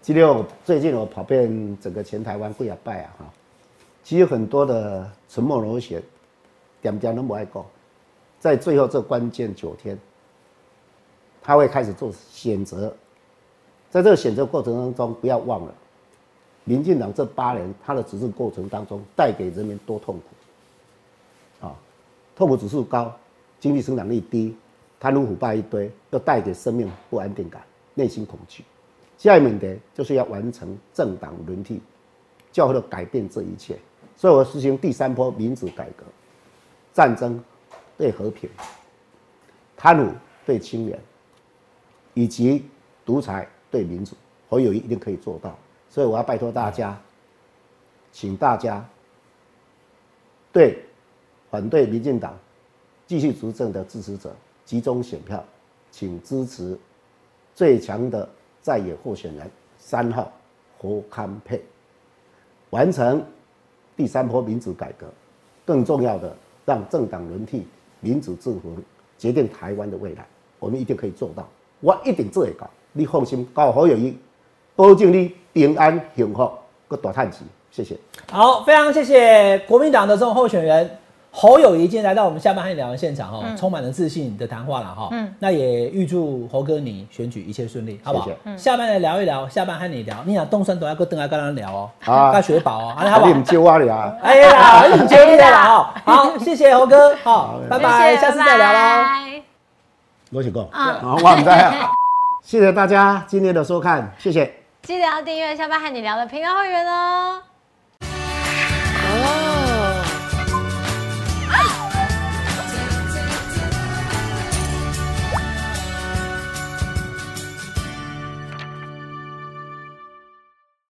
今天我最近我跑遍整个全台湾贵啊拜啊哈。其实很多的沉默螺旋，点点都不爱讲，在最后这关键九天，他会开始做选择，在这个选择过程当中，不要忘了，民进党这八年他的执政过程当中带给人民多痛苦啊，痛苦指数高，经济生产力低，贪污腐败一堆，又带给生命不安定感，内心恐惧。下一问题就是要完成政党轮替，教会改变这一切。所以我实行第三波民主改革，战争对和平，贪污对清廉，以及独裁对民主，侯友谊一定可以做到。所以我要拜托大家，请大家对反对民进党继续执政的支持者集中选票，请支持最强的在野候选人三号侯康佩，完成第三波民主改革。更重要的，让政党轮替、民主制衡决定台湾的未来，我们一定可以做到。我一定做得到，你放心，搞好有益，保证你。平安幸福，个大叹气，谢谢。好，非常谢谢国民党的这种候选人侯友谊今天来到我们下班和你聊的现场哈，充满了自信的谈话了哈。嗯，那也预祝侯哥你选举一切顺利，好不好？下班来聊一聊，下班和你聊，你想动山都要跟邓阿跟他聊哦，啊，跟雪宝哦，好不好？你接我聊，哎呀，你接你了哈。好，谢谢侯哥，好，拜拜，下次再聊啦。罗启哥，好，我们再，谢谢大家今天的收看，谢谢。记得要订阅下班和你聊的频道会员哦。